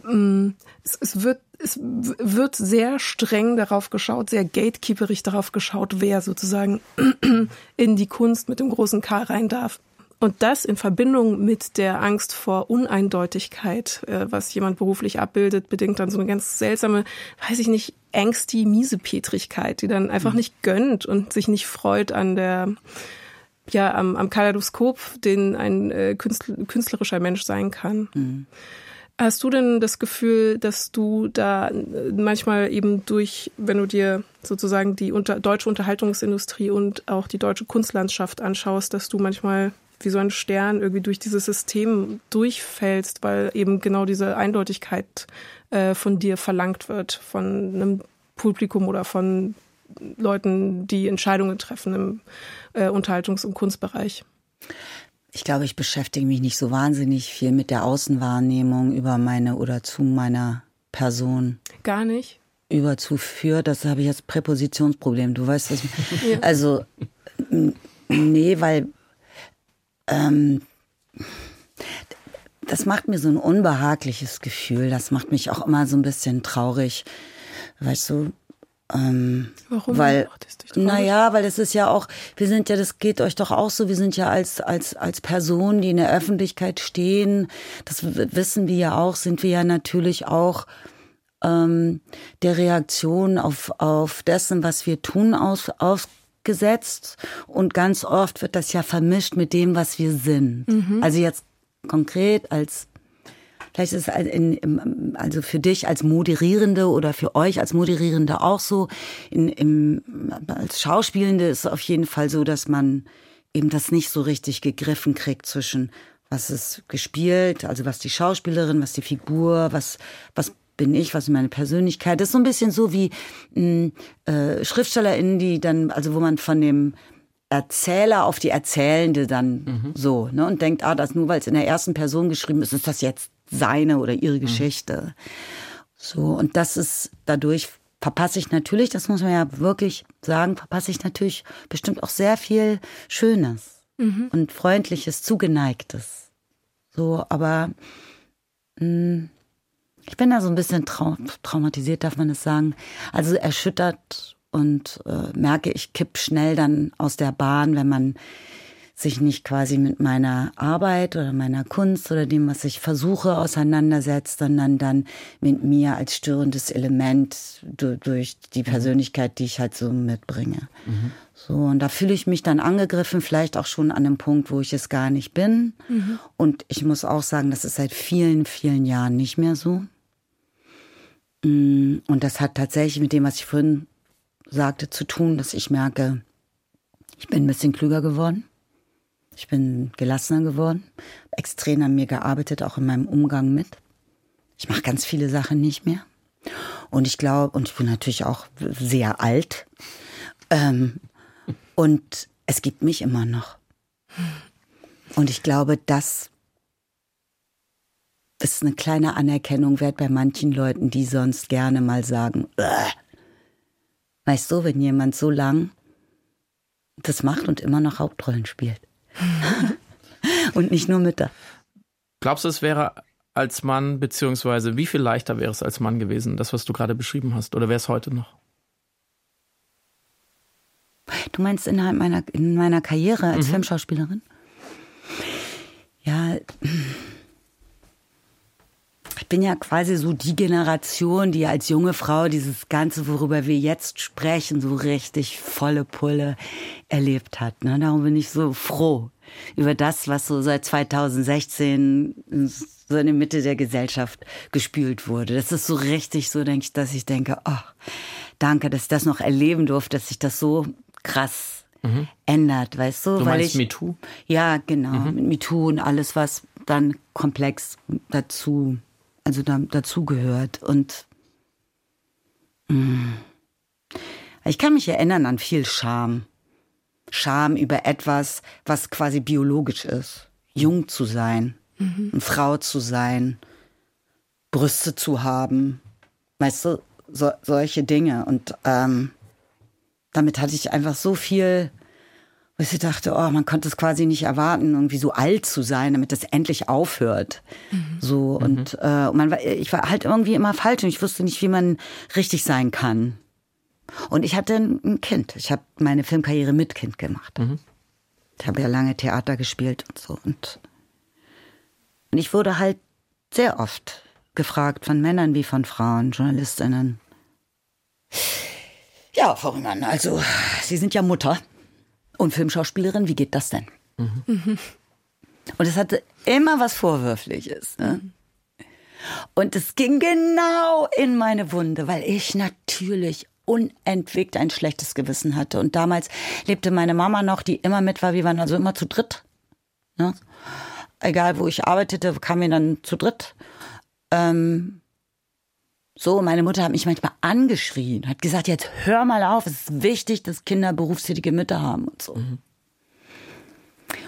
mm, es, es wird es wird sehr streng darauf geschaut, sehr gatekeeperig darauf geschaut, wer sozusagen in die Kunst mit dem großen K rein darf. Und das in Verbindung mit der Angst vor Uneindeutigkeit, äh, was jemand beruflich abbildet, bedingt dann so eine ganz seltsame, weiß ich nicht, ängstige Miesepetrigkeit, die dann einfach mhm. nicht gönnt und sich nicht freut an der, ja, am, am Kaleidoskop, den ein äh, künstlerischer Mensch sein kann. Mhm. Hast du denn das Gefühl, dass du da äh, manchmal eben durch, wenn du dir sozusagen die unter, deutsche Unterhaltungsindustrie und auch die deutsche Kunstlandschaft anschaust, dass du manchmal wie so ein Stern irgendwie durch dieses System durchfällst, weil eben genau diese Eindeutigkeit äh, von dir verlangt wird, von einem Publikum oder von Leuten, die Entscheidungen treffen im äh, Unterhaltungs- und Kunstbereich. Ich glaube, ich beschäftige mich nicht so wahnsinnig viel mit der Außenwahrnehmung über meine oder zu meiner Person. Gar nicht? Über zu für, das habe ich jetzt Präpositionsproblem. Du weißt das. ja. Also, nee, weil ähm, das macht mir so ein unbehagliches Gefühl. Das macht mich auch immer so ein bisschen traurig. Weißt du, ähm, Warum weil, naja, weil es ist ja auch, wir sind ja, das geht euch doch auch so, wir sind ja als, als, als Personen, die in der Öffentlichkeit stehen, das wissen wir ja auch, sind wir ja natürlich auch ähm, der Reaktion auf, auf dessen, was wir tun, aus, ausgesetzt. Und ganz oft wird das ja vermischt mit dem, was wir sind. Mhm. Also jetzt konkret als Vielleicht ist es also für dich als Moderierende oder für euch als Moderierende auch so. In, im, als Schauspielende ist es auf jeden Fall so, dass man eben das nicht so richtig gegriffen kriegt zwischen was ist gespielt, also was die Schauspielerin, was die Figur, was, was bin ich, was ist meine Persönlichkeit. Das ist so ein bisschen so wie mh, äh, SchriftstellerInnen, die dann, also wo man von dem Erzähler auf die Erzählende dann mhm. so, ne, und denkt, ah, das nur weil es in der ersten Person geschrieben ist, ist das jetzt seine oder ihre mhm. Geschichte. So, und das ist dadurch verpasse ich natürlich, das muss man ja wirklich sagen, verpasse ich natürlich bestimmt auch sehr viel Schönes mhm. und Freundliches, Zugeneigtes. So, aber mh, hm, ich bin da so ein bisschen trau traumatisiert, darf man es sagen. Also erschüttert und äh, merke, ich kipp schnell dann aus der Bahn, wenn man sich nicht quasi mit meiner Arbeit oder meiner Kunst oder dem, was ich versuche, auseinandersetzt, sondern dann mit mir als störendes Element durch die mhm. Persönlichkeit, die ich halt so mitbringe. Mhm. So, und da fühle ich mich dann angegriffen, vielleicht auch schon an einem Punkt, wo ich es gar nicht bin. Mhm. Und ich muss auch sagen, das ist seit vielen, vielen Jahren nicht mehr so. Mm, und das hat tatsächlich mit dem, was ich vorhin sagte, zu tun, dass ich merke, ich bin ein bisschen klüger geworden. Ich bin gelassener geworden, extrem an mir gearbeitet, auch in meinem Umgang mit. Ich mache ganz viele Sachen nicht mehr. Und ich glaube, und ich bin natürlich auch sehr alt. Ähm, und es gibt mich immer noch. Und ich glaube, das ist eine kleine Anerkennung wert bei manchen Leuten, die sonst gerne mal sagen, Ugh. weißt du, wenn jemand so lang das macht und immer noch Hauptrollen spielt. Und nicht nur Mütter. Glaubst du, es wäre als Mann, beziehungsweise wie viel leichter wäre es als Mann gewesen, das, was du gerade beschrieben hast? Oder wäre es heute noch? Du meinst innerhalb meiner, in meiner Karriere als mhm. Filmschauspielerin? Ja, ich bin ja quasi so die Generation, die als junge Frau dieses Ganze, worüber wir jetzt sprechen, so richtig volle Pulle erlebt hat. Ne? Darum bin ich so froh über das, was so seit 2016 so in der Mitte der Gesellschaft gespült wurde. Das ist so richtig so, denke ich, dass ich denke, oh, danke, dass ich das noch erleben durfte, dass sich das so krass mhm. ändert, weißt du? Du weil meinst ich, MeToo? Ja, genau, mhm. mit MeToo und alles, was dann komplex dazu also da, dazugehört. Und mh, mm, ich kann mich erinnern an viel Scham. Scham über etwas, was quasi biologisch ist. Jung zu sein, mhm. eine Frau zu sein, Brüste zu haben, weißt du, so, solche Dinge. Und ähm, damit hatte ich einfach so viel wo ich dachte, oh, man konnte es quasi nicht erwarten, irgendwie so alt zu sein, damit das endlich aufhört. Mhm. So und mhm. äh, man war, ich war halt irgendwie immer falsch und ich wusste nicht, wie man richtig sein kann. Und ich hatte ein Kind. Ich habe meine Filmkarriere mit Kind gemacht. Mhm. Ich habe ja lange Theater gespielt und so und und ich wurde halt sehr oft gefragt von Männern wie von Frauen, Journalistinnen. Ja, Frau Riemann, also Sie sind ja Mutter. Und Filmschauspielerin, wie geht das denn? Mhm. Und es hatte immer was Vorwürfliches. Ne? Und es ging genau in meine Wunde, weil ich natürlich unentwegt ein schlechtes Gewissen hatte. Und damals lebte meine Mama noch, die immer mit war. Wir waren also immer zu dritt. Ne? Egal, wo ich arbeitete, kamen wir dann zu dritt. Ähm, so, meine Mutter hat mich manchmal angeschrien, hat gesagt, jetzt hör mal auf, es ist wichtig, dass Kinder berufstätige Mütter haben und so. Mhm.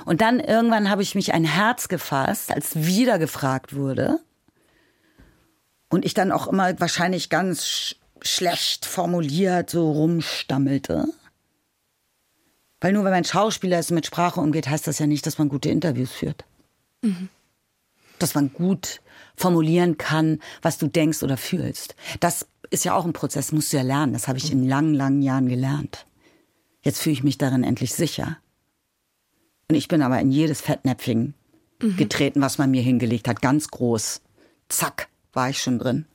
Und dann irgendwann habe ich mich ein Herz gefasst, als wieder gefragt wurde. Und ich dann auch immer wahrscheinlich ganz sch schlecht formuliert so rumstammelte. Weil nur wenn man Schauspieler ist und mit Sprache umgeht, heißt das ja nicht, dass man gute Interviews führt. Mhm. Dass man gut formulieren kann, was du denkst oder fühlst. Das ist ja auch ein Prozess, musst du ja lernen. Das habe ich in langen, langen Jahren gelernt. Jetzt fühle ich mich darin endlich sicher. Und ich bin aber in jedes Fettnäpfchen mhm. getreten, was man mir hingelegt hat. Ganz groß. Zack, war ich schon drin.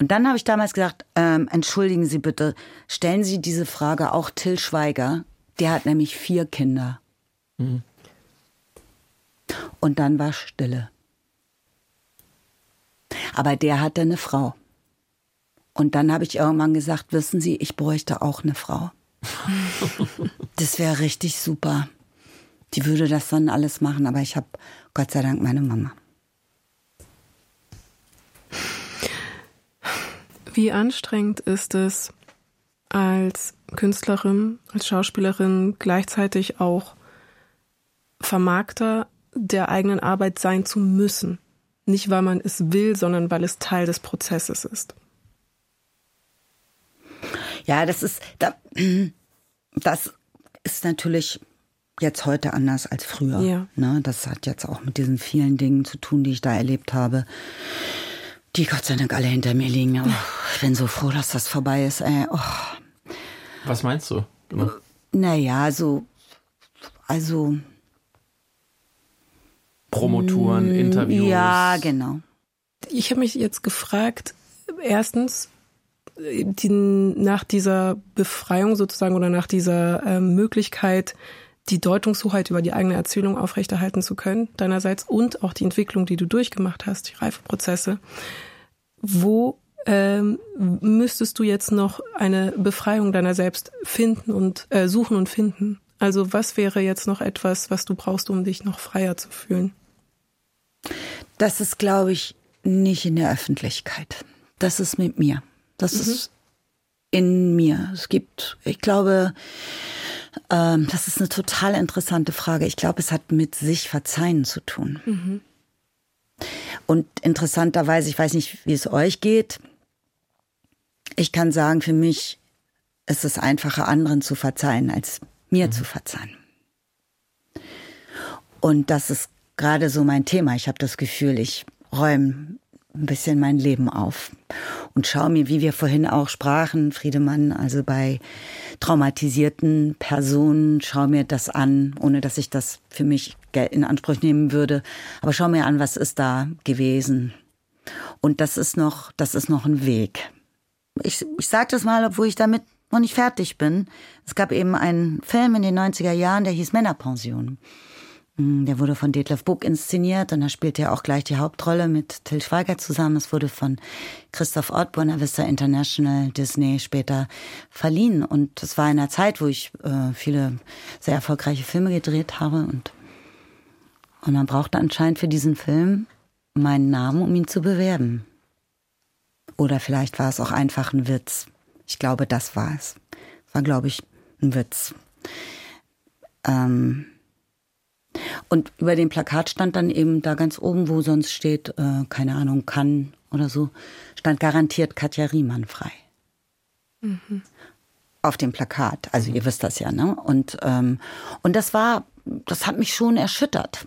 Und dann habe ich damals gesagt, ähm, entschuldigen Sie bitte, stellen Sie diese Frage auch Till Schweiger. Der hat nämlich vier Kinder. Mhm. Und dann war Stille. Aber der hatte eine Frau. Und dann habe ich irgendwann gesagt, wissen Sie, ich bräuchte auch eine Frau. das wäre richtig super. Die würde das dann alles machen, aber ich habe Gott sei Dank meine Mama. Wie anstrengend ist es, als Künstlerin, als Schauspielerin gleichzeitig auch Vermarkter der eigenen Arbeit sein zu müssen? Nicht, weil man es will, sondern weil es Teil des Prozesses ist. Ja, das ist, das ist natürlich jetzt heute anders als früher. Ja. Ne? Das hat jetzt auch mit diesen vielen Dingen zu tun, die ich da erlebt habe, die Gott sei Dank alle hinter mir liegen. Oh, ich bin so froh, dass das vorbei ist. Ey. Oh. Was meinst du? Genau. Naja, so, also Promotouren, mm, Interviews. Ja, genau. Ich habe mich jetzt gefragt, erstens, die, nach dieser Befreiung sozusagen oder nach dieser äh, Möglichkeit, die Deutungshoheit über die eigene Erzählung aufrechterhalten zu können, deinerseits und auch die Entwicklung, die du durchgemacht hast, die Reifeprozesse. Wo ähm, müsstest du jetzt noch eine Befreiung deiner selbst finden und äh, suchen und finden? Also was wäre jetzt noch etwas, was du brauchst, um dich noch freier zu fühlen? Das ist, glaube ich, nicht in der Öffentlichkeit. Das ist mit mir. Das mhm. ist in mir. Es gibt, ich glaube, ähm, das ist eine total interessante Frage. Ich glaube, es hat mit sich verzeihen zu tun. Mhm. Und interessanterweise, ich weiß nicht, wie es euch geht. Ich kann sagen, für mich ist es einfacher, anderen zu verzeihen, als mir mhm. zu verzeihen. Und das ist gerade so mein Thema. Ich habe das Gefühl, ich räume ein bisschen mein Leben auf und schaue mir, wie wir vorhin auch sprachen, Friedemann, also bei traumatisierten Personen, schaue mir das an, ohne dass ich das für mich in Anspruch nehmen würde, aber schau mir an, was ist da gewesen. Und das ist noch, das ist noch ein Weg. Ich, ich sage das mal, obwohl ich damit noch nicht fertig bin. Es gab eben einen Film in den 90er Jahren, der hieß Männerpension. Mm, der wurde von Detlef Buck inszeniert und da spielte er auch gleich die Hauptrolle mit Till Schweiger zusammen. Es wurde von Christoph Ott, Buena Vista International, Disney später verliehen. Und es war in einer Zeit, wo ich äh, viele sehr erfolgreiche Filme gedreht habe und, und man brauchte anscheinend für diesen Film meinen Namen, um ihn zu bewerben. Oder vielleicht war es auch einfach ein Witz. Ich glaube, das war es. War, glaube ich, ein Witz. Ähm, und über dem Plakat stand dann eben da ganz oben, wo sonst steht, äh, keine Ahnung, kann oder so, stand garantiert Katja Riemann frei. Mhm. Auf dem Plakat. Also ihr wisst das ja, ne? Und, ähm, und das war, das hat mich schon erschüttert.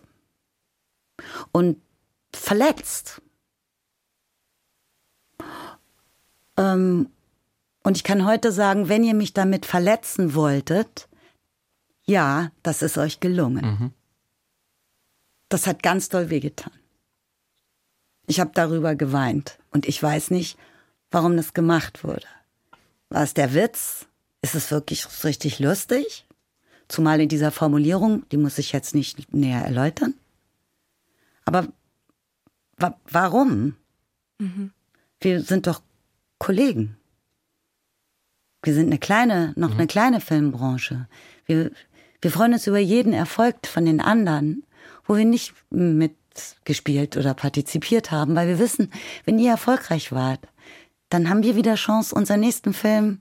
Und verletzt. Ähm, und ich kann heute sagen, wenn ihr mich damit verletzen wolltet, ja, das ist euch gelungen. Mhm. Das hat ganz doll wehgetan. Ich habe darüber geweint und ich weiß nicht, warum das gemacht wurde. War es der Witz? Ist es wirklich richtig lustig? Zumal in dieser Formulierung, die muss ich jetzt nicht näher erläutern. Aber wa warum? Mhm. Wir sind doch Kollegen. Wir sind eine kleine, noch mhm. eine kleine Filmbranche. Wir, wir freuen uns über jeden Erfolg von den anderen wo wir nicht mitgespielt oder partizipiert haben, weil wir wissen, wenn ihr erfolgreich wart, dann haben wir wieder Chance, unseren nächsten Film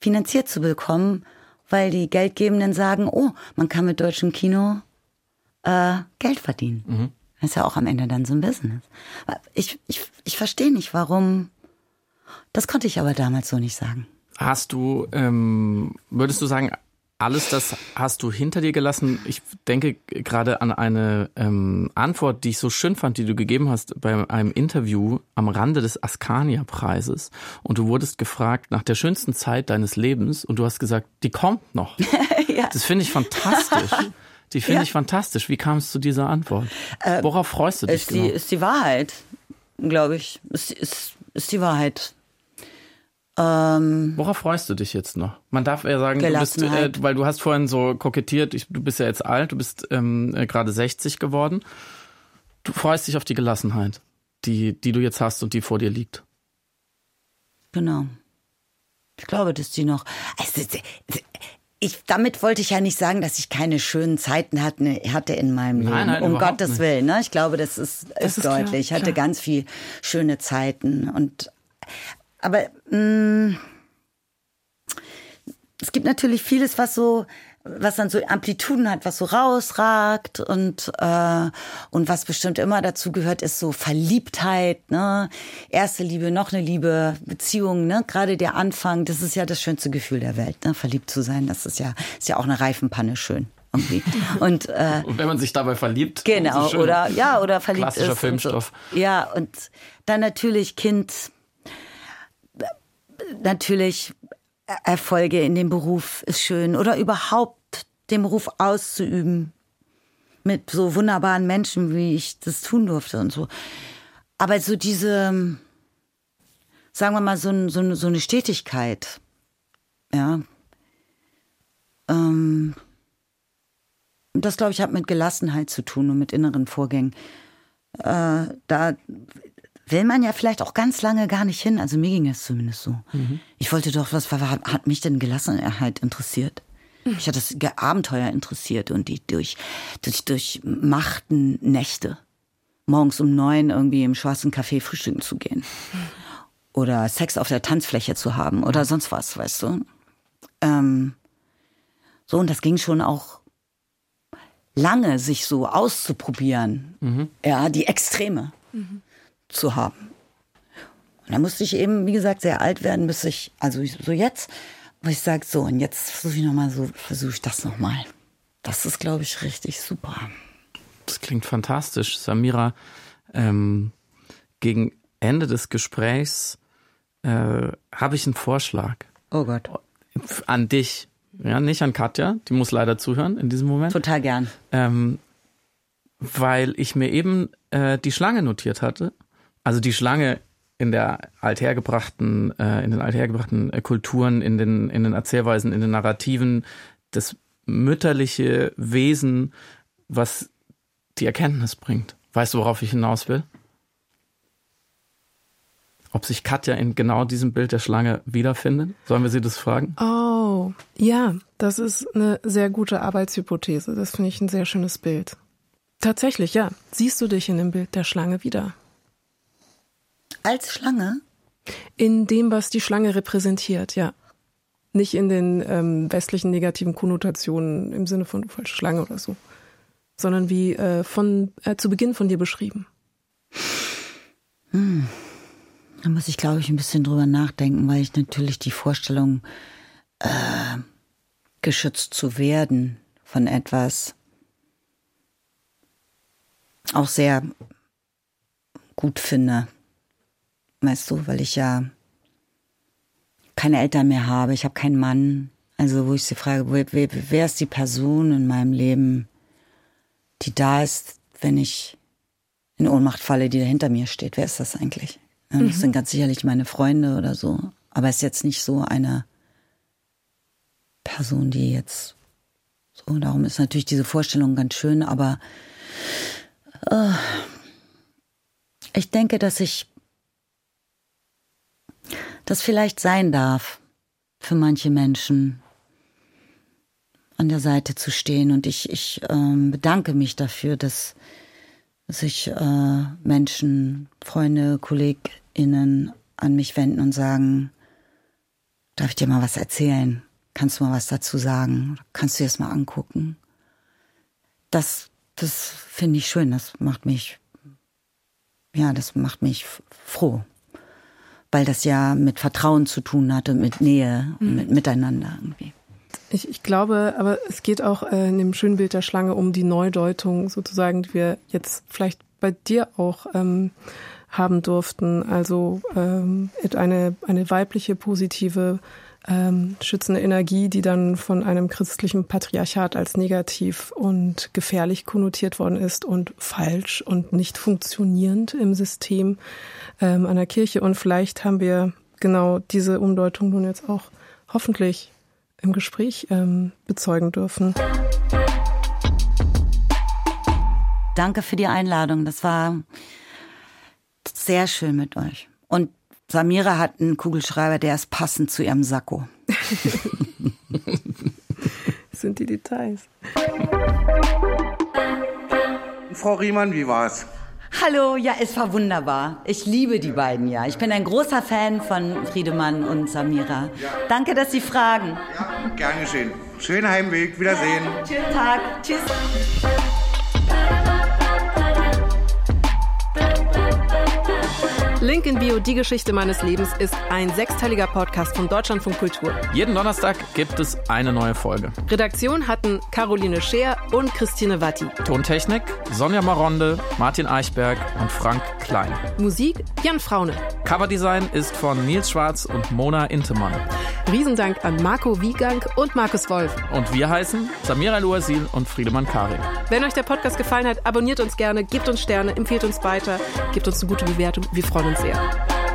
finanziert zu bekommen, weil die Geldgebenden sagen, oh, man kann mit deutschem Kino äh, Geld verdienen. Mhm. Das ist ja auch am Ende dann so ein Business. Ich, ich, ich verstehe nicht, warum. Das konnte ich aber damals so nicht sagen. Hast du, ähm, würdest du sagen, alles das hast du hinter dir gelassen. Ich denke gerade an eine ähm, Antwort, die ich so schön fand, die du gegeben hast bei einem Interview am Rande des Askania-Preises. Und du wurdest gefragt nach der schönsten Zeit deines Lebens und du hast gesagt, die kommt noch. ja. Das finde ich fantastisch. Die finde ja. ich fantastisch. Wie kam es zu dieser Antwort? Äh, Worauf freust du dich? Ist, genau? die, ist die Wahrheit, glaube ich. Ist, ist, ist die Wahrheit. Ähm, Worauf freust du dich jetzt noch? Man darf ja sagen, du bist, äh, weil du hast vorhin so kokettiert, ich, du bist ja jetzt alt, du bist ähm, äh, gerade 60 geworden. Du freust dich auf die Gelassenheit, die, die du jetzt hast und die vor dir liegt. Genau. Ich glaube, dass die noch. Also, ich, damit wollte ich ja nicht sagen, dass ich keine schönen Zeiten hatte, hatte in meinem Leben. Nein, um Gottes nicht. Willen. Ne? Ich glaube, das ist, das ist, ist deutlich. Klar, ich hatte klar. ganz viel schöne Zeiten und aber mh, mm, es gibt natürlich vieles, was so was dann so Amplituden hat, was so rausragt und äh, und was bestimmt immer dazu gehört, ist so Verliebtheit, ne, erste Liebe, noch eine Liebe, Beziehung, ne, gerade der Anfang, das ist ja das schönste Gefühl der Welt, ne, verliebt zu sein, das ist ja ist ja auch eine Reifenpanne schön. Irgendwie. Und, äh, und wenn man sich dabei verliebt. Genau, oder ja, oder verliebt Klassischer ist. Filmstoff. So. Ja, und dann natürlich Kind natürlich Erfolge in dem Beruf ist schön oder überhaupt den Beruf auszuüben mit so wunderbaren Menschen, wie ich das tun durfte und so. Aber so diese, sagen wir mal, so, so, so eine Stetigkeit, ja, ähm, das glaube ich hat mit Gelassenheit zu tun und mit inneren Vorgängen. Äh, da will man ja vielleicht auch ganz lange gar nicht hin. Also mir ging es zumindest so. Mhm. Ich wollte doch, was hat mich denn Gelassenheit interessiert? Mich hat das Abenteuer interessiert und die durch, durch, durch machten Nächte. Morgens um neun irgendwie im schwarzen Café frühstücken zu gehen. Oder Sex auf der Tanzfläche zu haben oder sonst was, weißt du. Ähm, so, und das ging schon auch lange, sich so auszuprobieren. Mhm. Ja, die Extreme. Mhm zu haben. Und da musste ich eben, wie gesagt, sehr alt werden, bis ich, also so jetzt, wo ich sage, so, und jetzt versuche ich nochmal so, versuche ich das nochmal. Das ist, glaube ich, richtig super. Das klingt fantastisch. Samira, ähm, gegen Ende des Gesprächs äh, habe ich einen Vorschlag. Oh Gott. An dich. Ja, nicht an Katja, die muss leider zuhören in diesem Moment. Total gern. Ähm, weil ich mir eben äh, die Schlange notiert hatte also die Schlange in der althergebrachten, äh, in den althergebrachten äh, Kulturen, in den, in den Erzählweisen, in den Narrativen, das mütterliche Wesen, was die Erkenntnis bringt. Weißt du, worauf ich hinaus will? Ob sich Katja in genau diesem Bild der Schlange wiederfindet? Sollen wir sie das fragen? Oh, ja, das ist eine sehr gute Arbeitshypothese. Das finde ich ein sehr schönes Bild. Tatsächlich, ja. Siehst du dich in dem Bild der Schlange wieder? Als Schlange? In dem, was die Schlange repräsentiert, ja. Nicht in den ähm, westlichen negativen Konnotationen im Sinne von falsche Schlange oder so, sondern wie äh, von äh, zu Beginn von dir beschrieben. Hm. Da muss ich, glaube ich, ein bisschen drüber nachdenken, weil ich natürlich die Vorstellung, äh, geschützt zu werden von etwas, auch sehr gut finde weißt du, weil ich ja keine Eltern mehr habe, ich habe keinen Mann. Also wo ich sie frage, wer, wer, ist die Person in meinem Leben, die da ist, wenn ich in Ohnmacht falle, die da hinter mir steht? Wer ist das eigentlich? Das mhm. sind ganz sicherlich meine Freunde oder so. Aber es ist jetzt nicht so eine Person, die jetzt so, darum ist natürlich diese Vorstellung ganz schön, aber äh, ich denke, dass ich das vielleicht sein darf für manche Menschen an der Seite zu stehen. Und ich, ich ähm, bedanke mich dafür, dass sich äh, Menschen, Freunde, KollegInnen an mich wenden und sagen, darf ich dir mal was erzählen? kannst du mal was dazu sagen? Kannst du dir das mal angucken? Das, das finde ich schön. Das macht mich, ja, das macht mich froh. Weil das ja mit Vertrauen zu tun hatte, mit Nähe, mhm. mit Miteinander irgendwie. Ich, ich glaube, aber es geht auch äh, in dem schönen Bild der Schlange um die Neudeutung sozusagen, die wir jetzt vielleicht bei dir auch ähm, haben durften. Also ähm, eine, eine weibliche, positive, ähm, schützende Energie, die dann von einem christlichen Patriarchat als negativ und gefährlich konnotiert worden ist und falsch und nicht funktionierend im System ähm, einer Kirche. Und vielleicht haben wir genau diese Umdeutung nun jetzt auch hoffentlich im Gespräch ähm, bezeugen dürfen. Danke für die Einladung. Das war sehr schön mit euch. Und Samira hat einen Kugelschreiber, der ist passend zu ihrem Sakko. das sind die Details. Frau Riemann, wie war's? Hallo, ja, es war wunderbar. Ich liebe die beiden ja. Ich bin ein großer Fan von Friedemann und Samira. Ja. Danke, dass Sie fragen. Ja, gern geschehen. Schönen Heimweg. Wiedersehen. Ja, schönen Tag. Tschüss. Link in Bio, die Geschichte meines Lebens, ist ein sechsteiliger Podcast von Deutschlandfunk Kultur. Jeden Donnerstag gibt es eine neue Folge. Redaktion hatten Caroline Scheer und Christine Watti. Tontechnik Sonja Maronde, Martin Eichberg und Frank Klein. Musik Jan Fraune. Coverdesign ist von Nils Schwarz und Mona Intemann. Riesendank an Marco Wiegang und Markus Wolf. Und wir heißen Samira Luasil und Friedemann Karin. Wenn euch der Podcast gefallen hat, abonniert uns gerne, gebt uns Sterne, empfehlt uns weiter, gebt uns eine gute Bewertung. Wir freuen uns Anuncio.